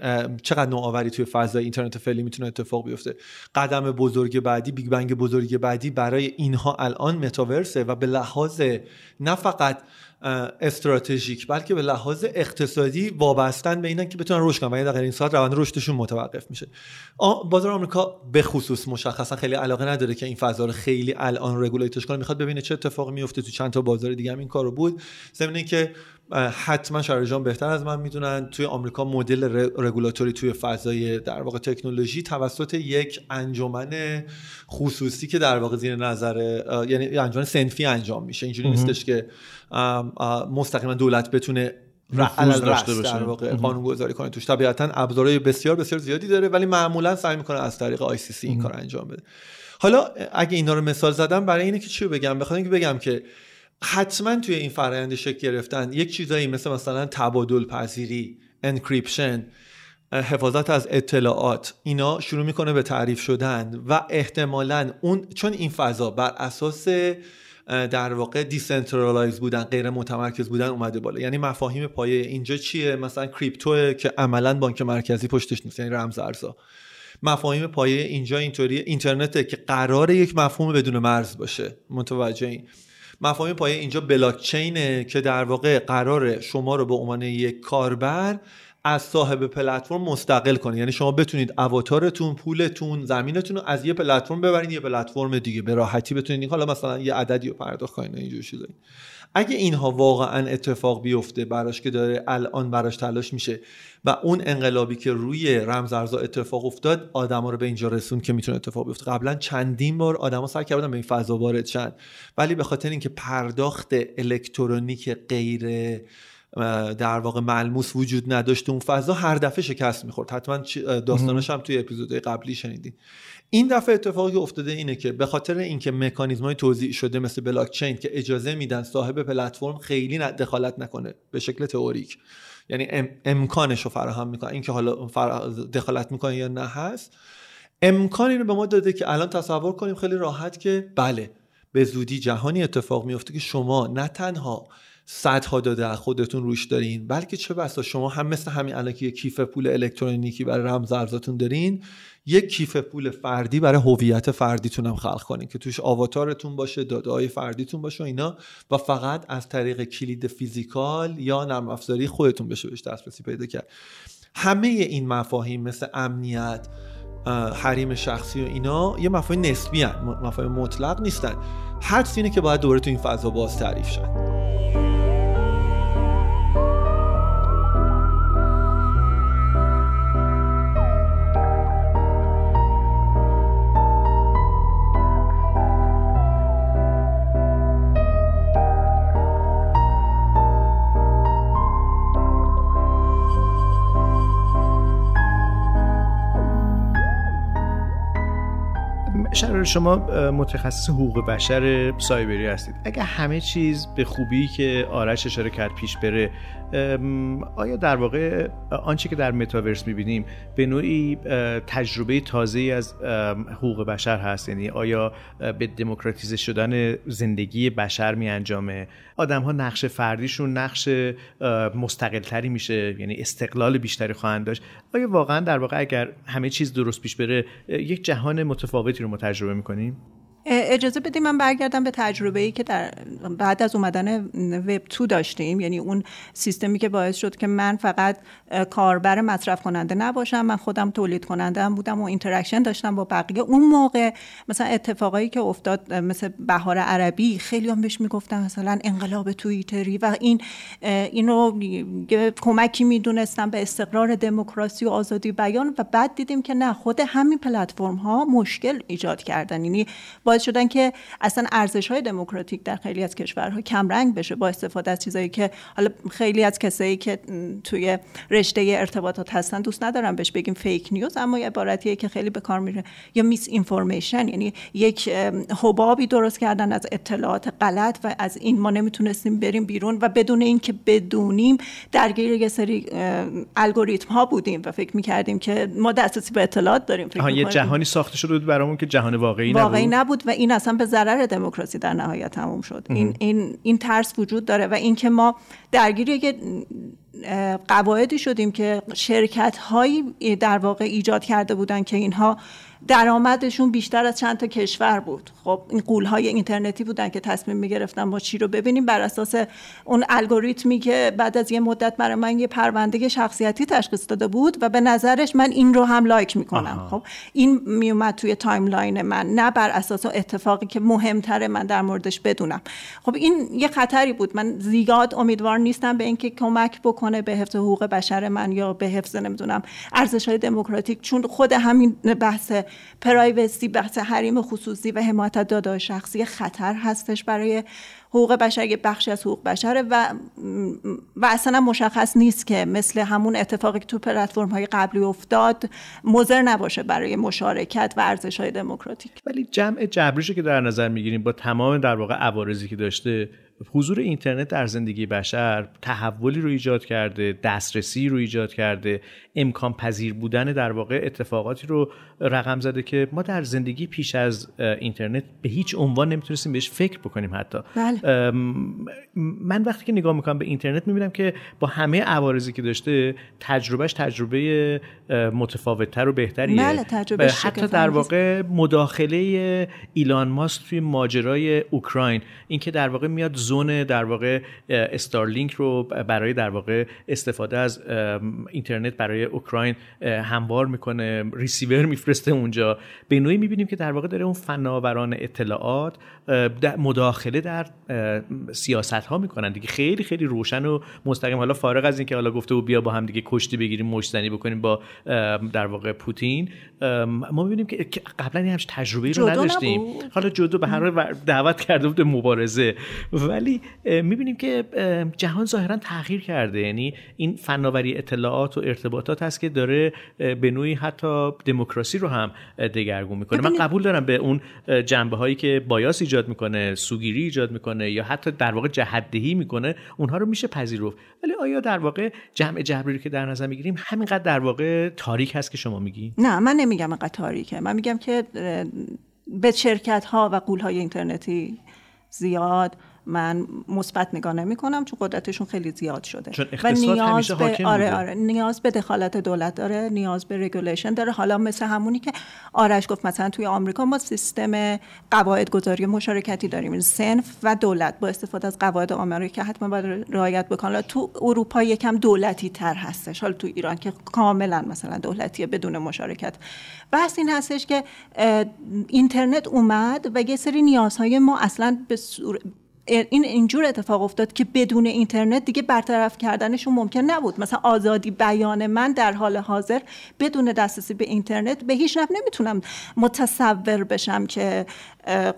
چقدر نوآوری توی فضای اینترنت فعلی می‌تونه اتفاق بیفته. قدم بزرگ بعدی بیگ بنگ بزرگ بعدی برای اینها الان متاورسه و به لحاظ نه فقط استراتژیک بلکه به لحاظ اقتصادی وابستن به اینن که بتونن رشد کنن. و یعنی در این ساعت روند رشدشون متوقف میشه. بازار آمریکا به خصوص مشخصا خیلی علاقه نداره که این فضا رو خیلی الان رگولیتش کنه. می‌خواد ببینه چه اتفاقی میفته تو چند تا بازار دیگه هم این کارو بود. ضمن که حتما شارجان بهتر از من می‌دونن. توی آمریکا مدل رگولاتوری توی فضای در واقع تکنولوژی توسط یک انجمن خصوصی که در واقع زیر نظر یعنی انجمن صنفی انجام میشه. اینجوری نیستش که مستقیما دولت بتونه داشته باشه. در واقع قانون گذاری کنه توش. طبیعتا ابزارهای بسیار بسیار زیادی داره ولی معمولا سعی می‌کنه از طریق ICC این کار انجام بده. حالا اگه اینا رو مثال زدم برای اینه که چی بگم؟ بخاطر اینکه بگم که حتما توی این فرآیند شکل گرفتن یک چیزایی مثل مثلا تبادل پذیری encryption حفاظت از اطلاعات اینا شروع می‌کنه به تعریف شدن و احتمالا اون چون این فضا بر اساس در واقع decentralize بودن غیر متمرکز بودن اومده بالا. یعنی مفاهیم پایه اینجا چیه؟ مثلا کریپتو که عملا بانک مرکزی پشتش نیست یعنی رمز ارزها. مفاهیم پایه اینجا اینطوری اینترنته که قرار یک مفهوم بدون مرز باشه. متوجه این؟ مفاهیم پایه اینجا بلاکچینه که در واقع قرار شما رو به عنوان یک کاربر از صاحب پلتفرم مستقل کنه یعنی شما بتونید اواتارتون پولتون زمینتون رو از یه پلتفرم ببرین یه پلتفرم دیگه. به راحتی بتونید حالا مثلا یه عددی رو پرداخت کنین اینجور چیزا. اگه اینها واقعا اتفاق بیفته براش که داره الان براش تلاش میشه و اون انقلابی که روی رمز ارزا اتفاق افتاد آدما رو به اینجا رسون که می‌تونه اتفاق بیفته. قبلا چندین بار آدما سعی کردن به این فضا وارد ولی به خاطر اینکه پرداخت الکترونیک غیر در واقع ملموس وجود نداشته. اون فضا هر دفعه شکست می‌خورد. حتما داستانش هم توی اپیزودهای قبلی شنیدین. این دفعه اتفاقی که افتاده اینه که به خاطر اینکه مکانیزم های توضیح شده مثل بلاک چین که اجازه میدن صاحب پلتفرم خیلی دخالت نکنه به شکل تئوریک یعنی امکانش رو فراهم می‌کنه. اینکه حالا دخالت می‌کنه یا نه هست امکانی رو به ما داده که الان تصور کنیم خیلی راحت که بله به زودی جهانی اتفاق میفته که شما نه تنها صدها داده خودتون روش دارین. بلکه چه بسا شما هم مثل همین الان که یک کیف پول الکترونیکی برای رمز ارزاتون دارین یک کیف پول فردی برای هویت فردیتون هم خلق کنین که توش آواتارتون باشه داده های فردیتون باشه و اینا و فقط از طریق کلید فیزیکال یا نرم افزاری خودتون بشه بهش دسترسی پیدا کرد. همه این مفاهیم مثل امنیت حریم شخصی و اینا یه مفاهیم نسبی هن. مفاهیم مطلق نیستن. حدس اینه که باید دوباره تو این فضا باز تعریف شد شما متخصص حقوق بشر سایبری هستید. اگر همه چیز به خوبی که آرش اشاره کرد پیش بره آیا در واقع آنچه که در متاورس می‌بینیم به نوعی تجربه تازه از حقوق بشر هست؟ یعنی آیا به دموکراتیزه شدن زندگی بشر می انجامه آدم ها نقش فردیشون نقش مستقلتری میشه یعنی استقلال بیشتری خواهند داشت. آیا واقعا در واقع اگر همه چیز درست پیش بره یک جهان متفاوتی رو ما تجربه می‌کنیم؟ اجازه بدیم من برگردم به تجربه ای که در بعد از اومدن وب two داشتیم. یعنی اون سیستمی که باعث شد که من فقط کاربر مصرف کننده نباشم من خودم تولید کننده هم بودم و interaction داشتم با بقیه. اون موقع مثلا اتفاقایی که افتاد مثل بهار عربی خیلی هم بهش می‌گفتم مثلا انقلاب توییتری و این اینو کمکی می‌دونستم به استقرار دموکراسی و آزادی بیان و بعد دیدیم که نه خود همین پلتفرم ها مشکل ایجاد کردن. یعنی باعث شدن که اصلا ارزش های دموکراتیک در خیلی از کشورها کمرنگ بشه با استفاده از چیزایی که حالا خیلی از کسایی که توی رشته ارتباطات هستن دوست ندارم بهش بگیم فیک نیوز اما یه عبارتیه که خیلی به کار میره. یا میس اینفورمیشن یعنی یک حبابی درست کردن از اطلاعات غلط و از این ما نمی‌تونستیم بریم بیرون و بدون اینکه بدونیم درگیر یه سری الگوریتم ها بودیم و فکر می‌کردیم که ما دسترسی به اطلاعات داریم فکر یه جهانی ساخته شده بود برامون که جهان واقعی, واقعی نبود و این اصلا به ضرر دموکراسی در نهایت تموم شد. این این این ترس وجود داره و اینکه ما درگیر یک قواعدی شدیم که شرکت هایی در واقع ایجاد کرده بودن که اینها درآمدشون بیشتر از چند تا کشور بود. خب این قول های اینترنتی بودن که تصمیم می‌گرفتن ما چی رو ببینیم. بر اساس اون الگوریتمی که بعد از یه مدت برای من یه پرونده شخصیتی تشخیص داده بود و به نظرش من این رو هم لایک می‌کنم. خب این میومد توی timeline من نه بر اساس اتفاقی که مهمتره من در موردش بدونم. خب این یه خطری بود. من زیاد امیدوار نیستم به اینکه کمک بکنه به حفظ حقوق بشر من یا به حفظ نمی‌دونم ارزش های دموکراتیک چون خود همین بحث privacy بحث حریم خصوصی و حمایت داده شخصی خطر هستش برای حقوق بشر. یه بخشی از حقوق بشره و و اصلا مشخص نیست که مثل همون اتفاقی که تو پلتفرم های قبلی افتاد مضر نباشه برای مشارکت و ارزش های دموکراتیک. ولی جمع جبریشو که در نظر می‌گیریم با تمام در واقع عوارضی که داشته حضور اینترنت در زندگی بشر تحولی رو ایجاد کرده دسترسی رو ایجاد کرده. امکان پذیر بودن در واقع اتفاقاتی رو رقم زده که ما در زندگی پیش از اینترنت به هیچ عنوان نمی‌تونستیم بهش فکر بکنیم حتی. بله. من وقتی که نگاه می‌کنم به اینترنت می‌بینم که با همه عوارضی که داشته تجربهش تجربه متفاوتتر و بهتریه. بله تجربه حتی در واقع مداخله ایلان ماسک توی ماجرای اوکراین اینکه در واقع میاد زون در واقع استارلینک رو برای در واقع استفاده از اینترنت برای اوکراین هموار می‌کنه ریسیور میفرسته اونجا. به نوعی می‌بینیم که در واقع داره اون فناوران اطلاعات مداخله در سیاست ها می‌کنن دیگه. خیلی خیلی روشن و مستقیم. حالا فارغ از اینکه حالا گفته و بیا با هم دیگه کشتی بگیریم مشتنی بکنیم با در واقع پوتین ما می‌بینیم که قبلا همش تجربه رو نداشتیم. حالا جدو به هر دعوت کرده بود مبارزه. ولی می‌بینیم که جهان ظاهرا تغییر کرده. یعنی این فناوری اطلاعات و ارتباطات هست که داره به نوعی حتی دموکراسی رو هم دگرگون می‌کنه. من قبول دارم به اون جنبه هایی که bias ایجاد می‌کنه سوگیری ایجاد می‌کنه یا حتی در واقع جهت‌دهی می‌کنه اونها رو میشه پذیرفت. ولی آیا در واقع جمع جبری که در نظر می‌گیریم همینقدر در واقع تاریک هست که شما میگی؟ نه من نمیگم اینقدر تاریکه. من میگم که به شرکت ها و غول های اینترنتی زیاد من مثبت نگاه نمی کنم چون قدرتشون خیلی زیاد شده. چون و نیاز به آره آره نیاز به دخالت دولت داره نیاز به regulation داره. حالا مثل همونی که آرش گفت مثلا توی آمریکا ما سیستم قواعد گذاری مشارکتی داریم. سنف و دولت با استفاده از قواعد آمریکا حتما باید رعایت بکنن. تو اروپا یکم دولتی تر هستش. حالا تو ایران که کاملا مثلا دولتیه بدون مشارکت. بحث این هستش که اینترنت اومد و یه سری نیازهای ما اصلا به این اینجور اتفاق افتاد که بدون اینترنت دیگه برطرف کردنشون ممکن نبود. مثلا آزادی بیان من در حال حاضر بدون دسترسی به اینترنت به هیچ نفع نمی‌تونم متصور بشم که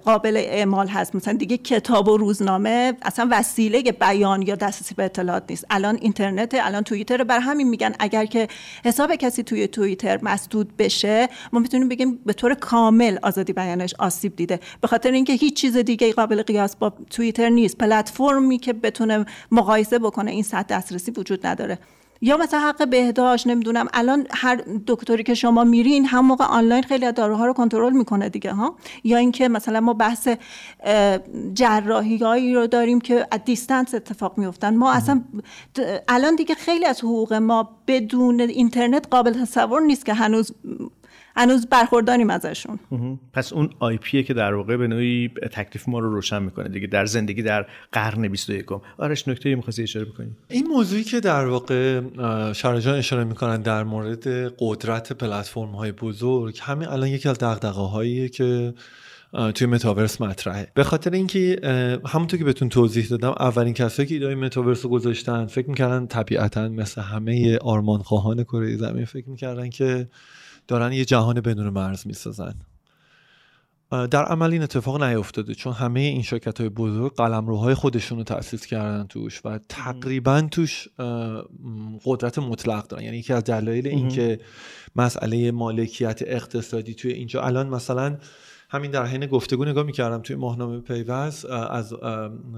قابل اعمال هست. مثلا دیگه کتاب و روزنامه اصلا وسیله بیان یا دسترسی به اطلاعات نیست. الان اینترنت الان توییتر بر همین میگن. اگر که حساب کسی توی توییتر مسدود بشه ما می‌تونیم بگیم به طور کامل آزادی بیانش آسیب دیده. به خاطر اینکه هیچ چیز دیگه قابل قیاس با توییتر نیست پلتفرمی که بتونه مقایسه بکنه این سطح دسترسی وجود نداره. یا مثلا حق بهداشت نمی‌دونم الان هر دکتری که شما میرین هم موقع آنلاین خیلی داروها رو کنترل می‌کنه دیگه ها؟ یا اینکه مثلا ما بحث جراحی هایی رو داریم که از دیستنس اتفاق میفتن ما اصلا الان دیگه خیلی از حقوق ما بدون اینترنت قابل تصور نیست که هنوز هنوز برخورداریم ازشون. پس اون آی پیه که در واقع به نوعی تکلیف ما رو روشن می‌کنه دیگه. در زندگی در قرن 21 آرش نکته می‌خواستی اشاره بکنیم این موضوعی که در واقع شارجان اشاره می‌کنن در مورد قدرت پلتفرم های بزرگ همین الان یکی از دغدغه هاییه که توی متاورس مطرحه. به خاطر اینکه همونطور که بهتون توضیح دادم اولین کسایی که ایده متاورس رو گذاشتن فکر می‌کردن طبیعتا مثل همه آرمان خواهان کره زمین فکر می‌کردن که دارن یه جهان بدون مرز می‌سازن. در عمل این اتفاق نیفتاده چون همه این شرکت های بزرگ قلمروهای خودشون رو تأسیس کردن توش و تقریبا توش قدرت مطلق دارن. یعنی یکی از دلایل اینکه مسئله مالکیت اقتصادی توی اینجا. الان مثلا همین در حین گفتگو نگاه می‌کردم توی ماهنامه پیوست از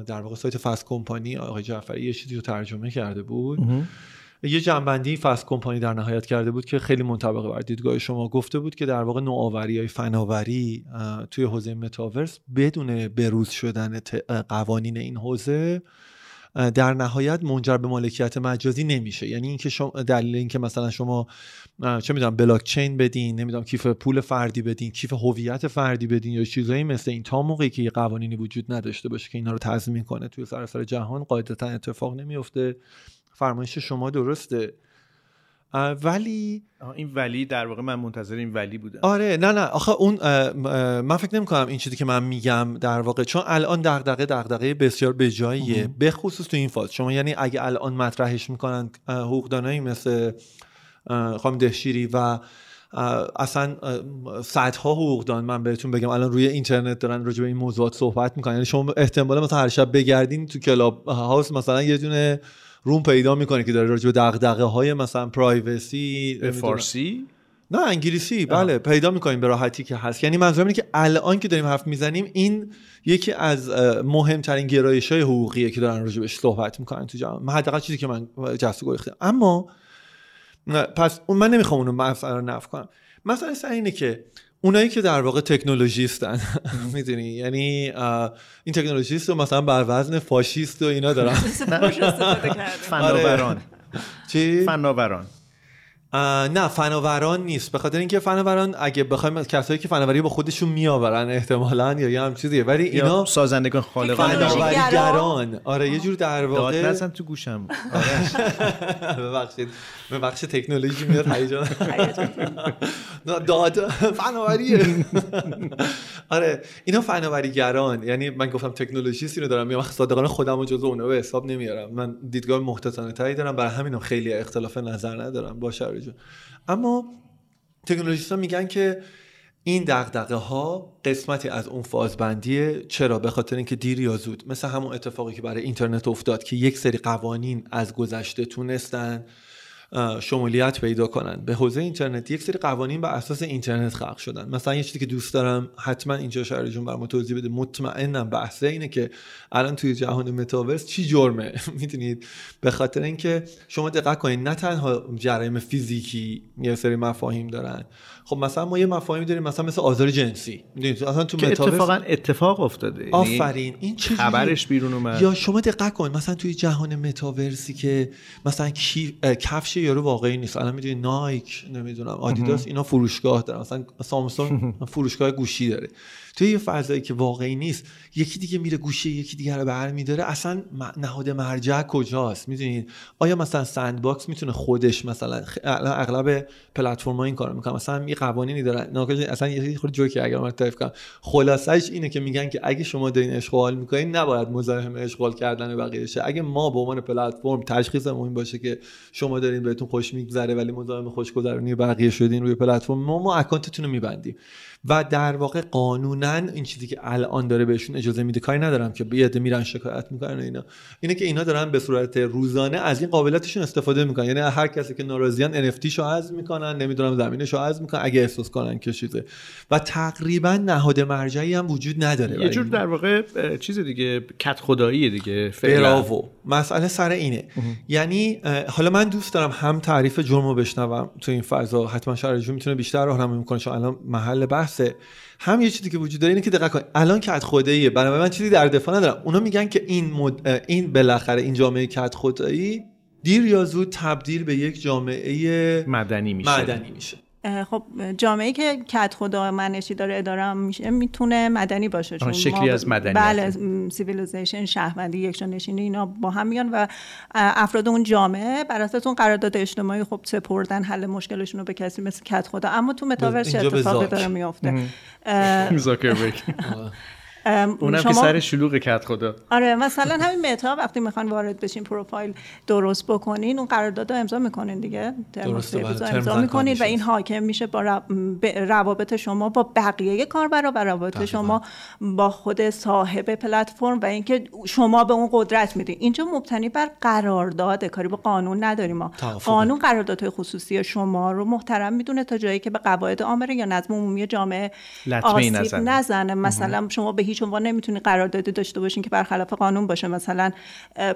در واقع سایت فست کمپانی آقای جعفری یه چیزی رو ترجمه کرده بود. یه جنبندی فست کمپانی در نهایت کرده بود که خیلی منطبق بر دیدگاه شما گفته بود که در واقع نوآوری های فناوری توی حوزه متاورس بدون بروز شدن قوانین این حوزه در نهایت منجر به مالکیت مجازی نمیشه. یعنی اینکه شما دلیل اینکه مثلا شما چه می‌دونم بلاک چین بدین نمی‌دونم کیف پول فردی بدین کیف هویت فردی بدین یا چیزایی مثل این تا موقعی که یه قوانینی وجود نداشته باشه که اینا رو تضمین کنه توی سراسر جهان قاعدتا اتفاق نمیفته فرمایش شما درسته. ولی این ولی در واقع من منتظر این ولی بودم. آره نه نه آخه اون من فکر نمی کنم این چیزی که من میگم در واقع چون الان دغدغه دغدغه بسیار بجاییه. به خصوص تو این فاز. شما یعنی اگه الان مطرحش می‌کنن حقوقدانایی مثل خانم دهشیری و اصلا صدها حقوقدان من بهتون بگم الان روی اینترنت دارن راجع به این موضوعات صحبت می‌کنن. یعنی شما احتمال مثلا هر شب بگردین تو کلاب هاوس مثلا یه دونه روم پیدا می‌کنه که داره راجع به دغدغه های مثلا پرایوسی فارسی؟ نه انگلیسی. بله پیدا می‌کنیم به راحتی که هست. یعنی منظورم اینه که الان که داریم حرف می‌زنیم این یکی از مهمترین گرایش های حقوقیه که دارن راجع بهش صحبت می‌کنن تو جهان حداقل چیزی که من جست گریختم اما پس من نمی‌خوام اونو مثلا رو نف کنم. مثلا اینه که اونایی که در واقع تکنولوژیستن. می‌دونی؟ یعنی این تکنولوژیست رو مثلا بر وزن فاشیست و اینا دارن. فناوران. چی؟ فناوران. نه فناوران نیست. به خاطر اینکه فناوران اگه بخوایم کسایی که فناوری با خودشون میآورن احتمالا یا یه هم چیزیه. ولی اینا سازندگان خالقان فناوریگران. آره یه جور در واقع داد تو گوشم. ببخشید. به بخش تکنولوژی میاد هیجان. داد. فناوریه. آره اینا فناوریگران. یعنی من گفتم تکنولوژیستی رو دارم یا صادقانه خودم رو جزو اونها به حساب نمیارم. من دیدگاه محتاطانه تری دارم برای همین خیلی اختلاف نظر ندارم. با شرجو اما تکنولوژیست میگن که این دغدغه ها قسمتی از اون فازبندیه. چرا؟ به خاطر اینکه دیر یا زود. مثل همون اتفاقی که برای اینترنت افتاد که یک سری قوانین از گذشته تونستن. شمولیت پیدا کنن. به حوزه اینترنت یک سری قوانین بر اساس اینترنت خلق شدن. مثلا یه چیزی که دوست دارم حتما اینجا شهر برام توضیح بده. مطمئنم بحثه اینه که الان توی جهان متاورس چی جرمه؟ می‌دونید؟ به خاطر اینکه شما دقت کنید نه تنها جرایم فیزیکی یه سری مفاهیم دارن خب مثلا ما یه مفاهیمی داریم مثلا مثل آزار جنسی. می‌دونید اصلا تو متاورس اتفاقا اتفاق افتاده. یعنی آفرین این چه خبرش بیرون اومد. یا شما دقت کن مثلا توی جهان متاورسی که مثلا کفش یارو واقعی نیست. الان می‌دونی نایک نمی‌دونم آدیداس اینا فروشگاه دارن. مثلا سامسونگ فروشگاه گوشی داره. توی یه فضایی که واقعی نیست یکی دیگه میره گوشی یکی دیگه رو برمیداره اصلا نهاد مرجع کجاست؟ می‌دونید؟ آیا مثلا Sandbox می‌تونه خودش مثلا اغلب پلتفرم‌ها این کارو می‌کنن مثلا یه قوانینی دارن اصلا یه خود جوکی اگر من تعریف کنم. خلاصش اینه که میگن که اگه شما دارین عشق و حال می‌کنین نباید مزاحم عشق و حال کردن بقیه شه. اگه ما به عنوان پلتفرم تشخیصمون این باشه که شما دارین بهتون خوش میگذره ولی مزاحم خوشگذرونی بقیه شدین روی پلتفرم ما ما اکانتتون رو میبندیم. و در واقع قانونا این چیزی که الان داره بهشون اجازه میده کاری ندارم که بیاد میرن شکایت می‌کنن اینا. اینه که اینا دارن به صورت روزانه از این قابلیتشون استفاده می‌کنن. یعنی هر کسی که ناراضیان NFT شو از می‌کنن نمی‌دونم زمینش رو از می‌کنن اگه احساس کنن که چیزه. و تقریبا نهاد مرجعی هم وجود نداره. یه جور در واقع چیز دیگه کت خدایی دیگه براوو مسئله سر اینه. یعنی حالا من دوست دارم هم تعریف جرمو بشنوم تو این فضا. حتما شرجو می‌تونه بیشتر راهنمایی می‌کنه چون الان محل بحثه. هم یه چیزی که وجود داره اینه که دقت کن الان کدخداییه برای من چیزی در دفاع ندارم. اونا میگن که این مد... این بالاخره این جامعه کدخدایی دیر یا زود تبدیل به یک جامعه مدنی میشه. مدنی میشه. خب جامعه که کدخدا منشی داره اداره میشه می‌تونه مدنی باشه چون شکلی از مدنی بله civilization شهروندی یک نشینی اینا با هم میان و افراد اون جامعه بر اساس اون قرارداد اجتماعی خب سپردن حل مشکلشون رو به کسی مثل کدخدا. اما تو متاورس چه اتفاقی داره میافته. اونم شما... که سر شلوغ کرد خدا. آره مثلا همین متا وقتی می‌خوان وارد بشین پروفایل درست بکنین اون قرارداد امضا می‌کنین دیگه. درسته بله. امضا می‌کنین و این حاکم میشه با روابط شما با بقیه کاربرا و روابط شما با خود صاحب پلتفرم و اینکه شما به اون قدرت میدین. اینجا مبتنی بر قرارداد کاری با قانون نداریم ما. قانون قراردادهای خصوصی شما رو محترم می‌دونه تا جایی که به قواعد عامه یا نظم عمومی جامعه آسیب نزنه, نزنه. مثلا شما به هیچ عنوان نمی‌تونی قراردادی داشته باشین که برخلاف قانون باشه. مثلا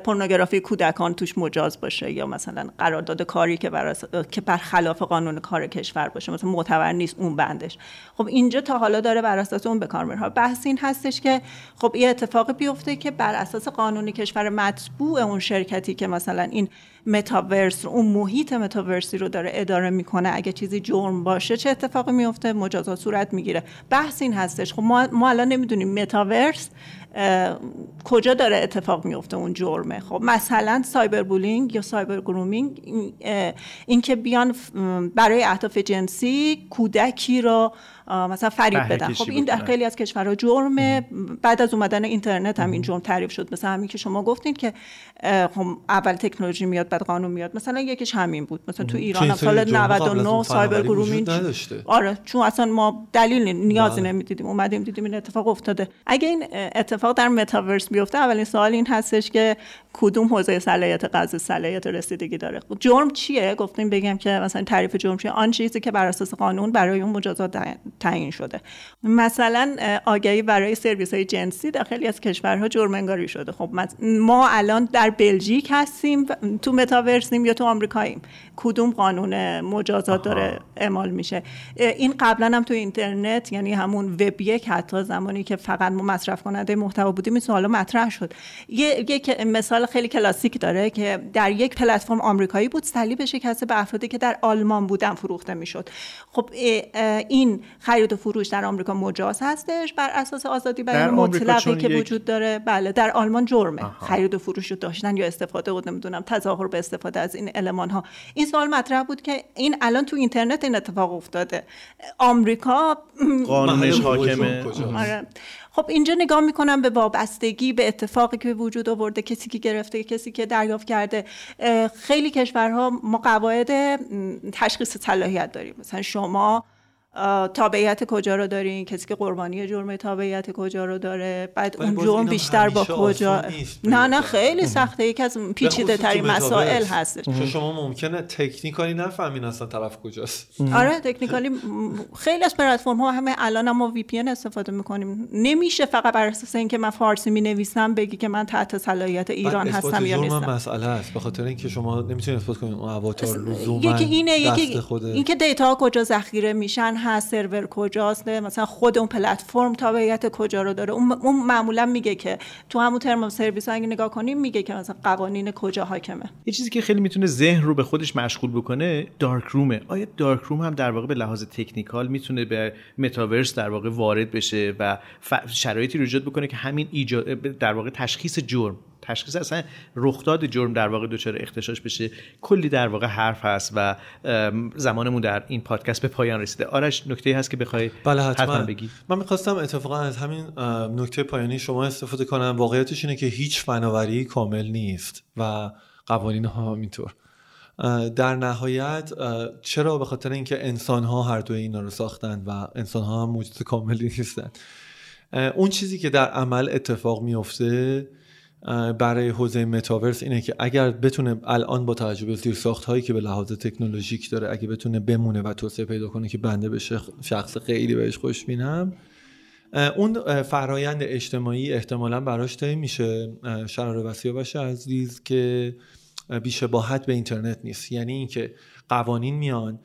پورنوگرافی کودکان توش مجاز باشه یا مثلا قرارداد کاری که بر که برخلاف قانون کار کشور باشه. مثلا معتبر نیست اون بندش. خب اینجا تا حالا داره بر اساس اون به کار میره. بحث این هستش که خب یه اتفاق بیفته که بر اساس قانون کشور مطبوع اون شرکتی که مثلا این متاورس اون محیط متاورسی رو داره اداره می‌کنه اگه چیزی جرم باشه چه اتفاقی میفته مجازات صورت می‌گیره. بحث این هستش. خب ما, ما الان نمی‌دونیم متاورس کجا داره اتفاق میفته اون جرمه؟ خب مثلا cyber bullying یا cyber grooming این که بیان برای اهداف جنسی کودکی رو مثلا فریب بدن. خب این در خیلی از کشورها جرمه. بعد از اومدن اینترنت هم این جرم تعریف شد. مثلا همین که شما گفتین که خب اول تکنولوژی میاد بعد قانون میاد. مثلا یکیش همین بود. مثلا تو ایران هم سال 99 cyber grooming آره چون اصلا ما دلیل نیازی بله. نمی‌دیدیم. اومدیم دیدیم این اتفاق افتاده. اگه این اتفاق در متاورس بیفته اولین سوال این هستش که کدوم حوزه صلاحیت قضا صلاحیت رسیدگی داره؟ خب جرم چیه؟ گفتیم بگم که مثلا تعریف جرم چیه؟ آن چیزی که بر اساس قانون برای اون مجازات تعیین شده. مثلا آگهی برای سرویس های جنسی در خیلی از کشورها جرم انگاری شده. خب ما الان در بلژیک هستیم تو متاورسیم یا تو آمریکاییم. کدوم قانون مجازات داره اعمال میشه؟ این قبلا هم تو اینترنت یعنی همون وب یک حتی زمانی که فقط ما مصرف کننده محتوا بودیم این سوالا مطرح شد. یک مثال خیلی کلاسیک داره که در یک پلتفرم آمریکایی بود صلیب شکسته به افرادی که در آلمان بودن فروخته می‌شد. خب این خرید و فروش در آمریکا مجاز هستش بر اساس آزادی بیان مطلقی که وجود داره؟ بله در آلمان جرمه. خرید و فروش رو داشتن یا استفاده بود نمی‌دونم تظاهر به استفاده از این المان ها. این سوال مطرح بود که این الان تو اینترنت این اتفاق افتاده. آمریکا قانونش حاکمه. آره. خب اینجا نگاه می‌کنم به وابستگی به اتفاقی که به وجود آورده کسی که گرفته کسی که دریافت کرده. خیلی کشورها ما قواعد تشخیص صلاحیت داریم. مثلا شما تابعیت کجا رو دارین؟ کسی که قربانی جرم تابعیت کجا رو داره؟ بعد اون جرم بیشتر با کجا؟ نه نه خیلی سخته. یکی از پیچیده ترین مسائل هستش شما ممکنه تکنیکالی نفهمین اصلا طرف کجاست. آره تکنیکالی خیلی از پلتفرم ها همه الان ما وی پی استفاده می‌کنیم. نمیشه فقط بر اساس اینکه من فارسی می نویسم بگی که من تحت صلاحیت ایران هستم یا نیستم. مسئله است. به خاطر اینکه شما نمی‌تونید اثبات کنید. اون اواتار لزوما یکی اینه یکی اینکه دیتا کجا ذخیره میشن هست سرور کجاست مثلا خود اون پلتفرم تابعیت کجا رو داره. اون معمولا میگه که تو همون ترم سرویس نگاه کنیم میگه که مثلا قوانین کجا حاکمه. یه چیزی که خیلی می‌تونه ذهن رو به خودش مشغول بکنه دارک رومه. آیا دارک روم هم در واقع به لحاظ تکنیکال می‌تونه به متاورس در واقع وارد بشه و شرایطی رو ایجاد بکنه که همین ایجاد در واقع تشخیص جرم تشخیص اصلا رخداد جرم در واقع دچار اختشاش بشه. کلی در واقع حرف هست و زمانمون در این پادکست به پایان رسیده. آرش نکته هست که بخوای بله حتما, بگی. من می‌خواستم اتفاقا از همین نکته پایانی شما استفاده کنم. واقعیتش اینه که هیچ فناوری کامل نیست و قوانین ها اینطور در نهایت چرا؟ به خاطر اینکه انسان ها هر دوی اینا رو ساختن و انسان ها هم موجود کاملی نیستن. اون چیزی که در عمل اتفاق میفته برای حوزه متاورس اینه که اگر بتونه الان با توجه به زیرساخت هایی که به لحاظ تکنولوژیک داره اگه بتونه بمونه و توسعه پیدا کنه که بنده به شخص خیلی بهش خوشبینم اون فرایند اجتماعی احتمالا براش طی میشه. شرار وسیع باشه عزیز که بیشباهت به اینترنت نیست. یعنی اینکه قوانین میان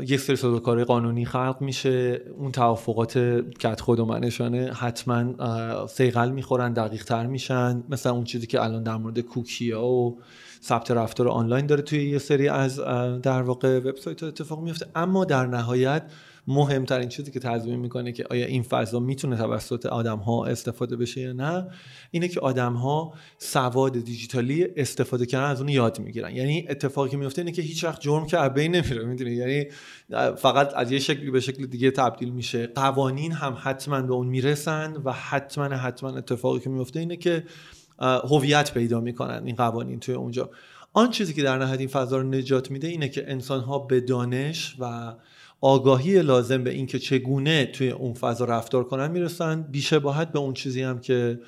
یک سری سازوکارهای قانونی خلق میشه. اون توافقات کت خود و منشانه حتما سیقل می‌خورن دقیق تر میشن. مثلا اون چیزی که الان در مورد کوکیا و ثبت رفتار آنلاین داره توی یه سری از در واقع وبسایت اتفاق میفته اما در نهایت مهمترین چیزی که تضمین می‌کنه که آیا این فضا می‌تونه توسط آدم ها استفاده بشه یا نه اینه که آدم ها سواد دیجیتالی استفاده کردن از اون یاد می‌گیرن. یعنی اتفاقی که میفته اینه که هیچ وقت جرم که ابی نمیره می‌دونی؟ یعنی فقط از یه شکلی به شکل دیگه تبدیل میشه. قوانین هم حتما به اون می‌رسن و حتما حتما اتفاقی که میفته اینه که هویت پیدا می‌کنن این قوانین توی اونجا. آن چیزی که در نهایت این فضا رو نجات میده اینه که انسان ها به دانش و آگاهی لازم به اینکه چگونه توی اون فضا رفتار کنن می‌رسن. بیشباهت به اون چیزی هم که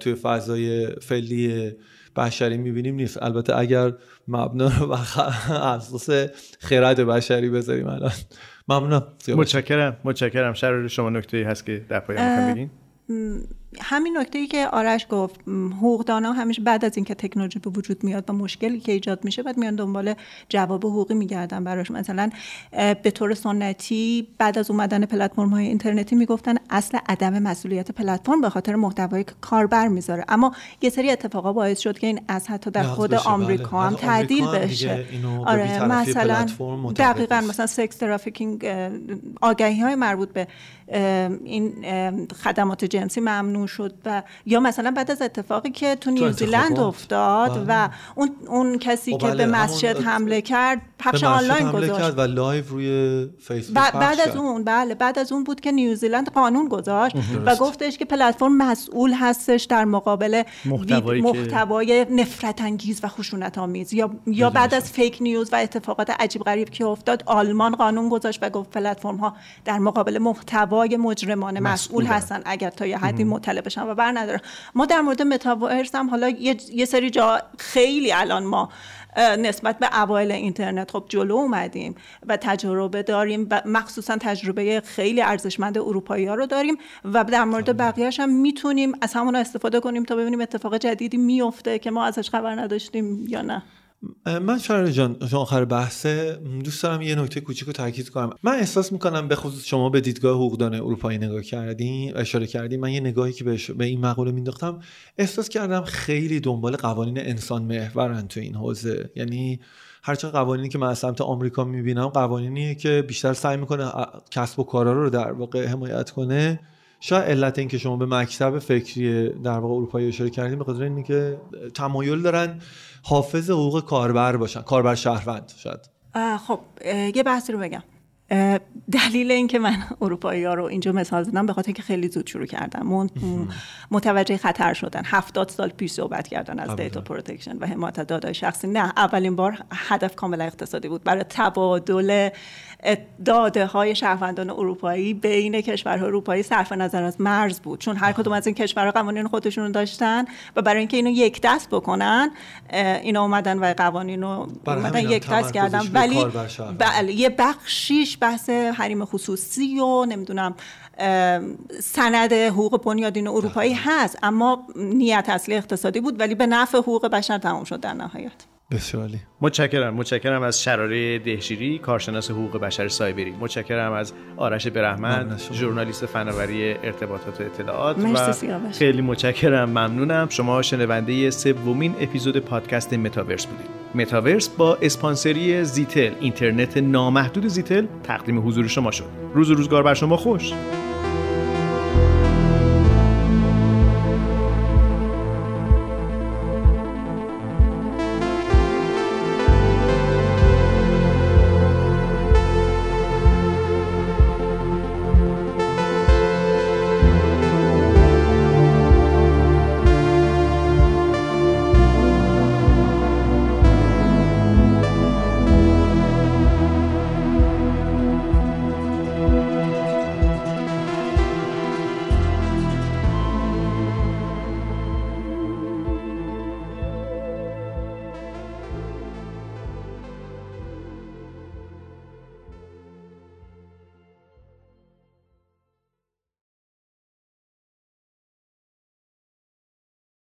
توی فضای فعلی بشری می‌بینیم نیست. البته اگر مبنا رو بر اساس خرد بشری بذاریم الان. ممنونم. متشکرم. متشکرم. شرار شما نکته هست که در پایان بگین. همین نکته ای که آرش گفت حقوقدانا همیشه بعد از اینکه تکنولوژی به وجود میاد و مشکلی که ایجاد میشه بعد میان دنبال جواب حقوقی میگردن براش. مثلا به طور سنتی بعد از اومدن پلتفرم های اینترنتی می‌گفتن اصل عدم مسئولیت پلتفرم به خاطر محتوایی که کاربر می‌ذاره. اما یه سری اتفاقا باعث شد که این از حتی در خود بله. آمریکا هم تعدیل بشه. آره مثلا دقیقا مثلا سکس ترافیکینگ آگهی های مربوط به این خدمات جنسی ممنوع شد و یا مثلا بعد از اتفاقی که تو نیوزیلند افتاد بله. و اون اون کسی که به بله، مسجد حمله کرد پخش آنلاین گذاشت. و live روی فیسبوک بعد از اون بله بعد از اون بود که نیوزیلند قانون گذاشت و گفتش که پلتفرم مسئول هستش در مقابل محتوای, نفرت انگیز و خشونت آمیز یا یا بعد از fake news و اتفاقات عجیب غریب که افتاد آلمان قانون گذاشت و گفت پلتفرم ها در مقابل محتوای مجرمانه مسئول هستن اگر تا یه حدی مطلع بشن و بر نداره ما در مورد متاورس هم حالا یه سری جا خیلی الان ما نسبت به اوایل اینترنت. خب جلو اومدیم و تجربه داریم و مخصوصا تجربه خیلی ارزشمند اروپایی ها رو داریم و در مورد بقیهش هم می‌تونیم از همون استفاده کنیم تا ببینیم اتفاق جدیدی میفته که ما ازش خبر نداشتیم یا نه. من شهر جان آخر بحثه دوست دارم یه نکته کوچیک رو تاکید کنم. من احساس می‌کنم به خصوص شما به دیدگاه حقوقدان اروپایی نگاه کردین اشاره کردین من یه نگاهی که به این مقوله مینداختم احساس کردم خیلی دنبال قوانین انسان محورن تو این حوزه. یعنی هرچند قوانینی که من از سمت آمریکا می‌بینم قوانینیه که بیشتر سعی می‌کنه کسب و کارا رو در واقع حمایت کنه. شاید علت این که شما به مکتب فکری در واقع اروپایی اشاره کردین به خاطر اینه که تمایل دارن حافظ حقوق کاربر باشن کاربر شهروند شاید. خب یه بحثی رو بگم. دلیل اینکه من اروپایی ها رو اینجا مثال زدم به خاطر که خیلی زود شروع کردن. متوجه خطر شدن. هفتاد سال پیش صحبت کردن از data protection و حمایت داده‌های شخصی. نه اولین بار هدف کاملا اقتصادی بود. برای تبادل داده های شهروندان اروپایی بین کشورهای اروپایی صرف نظر از مرز بود. چون هر کدوم از این کشورها قوانین خودشون داشتن و برای اینکه اینو یک دست بکنن اینا اومدن و قوانین رو اومدن یک دست کردن. ولی بله یه بخشیش بحث حریم خصوصی و نمی‌دونم سند حقوق بنیادین اروپایی هست اما نیت اصلی اقتصادی بود ولی به نفع حقوق بشر تمام شد در نهایت. بسیاری متشکرم. متشکرم از شراره دهشیری کارشناس حقوق بشر سایبری. متشکرم از آرش برحمت ژورنالیست فناوری ارتباطات و اطلاعات. و خیلی متشکرم. ممنونم. شما شنونده سومین اپیزود پادکست متاورس بودید. متاورس با اسپانسری زیتل. اینترنت نامحدود زیتل تقدیم حضور شما شد. روز و روزگار بر شما خوش.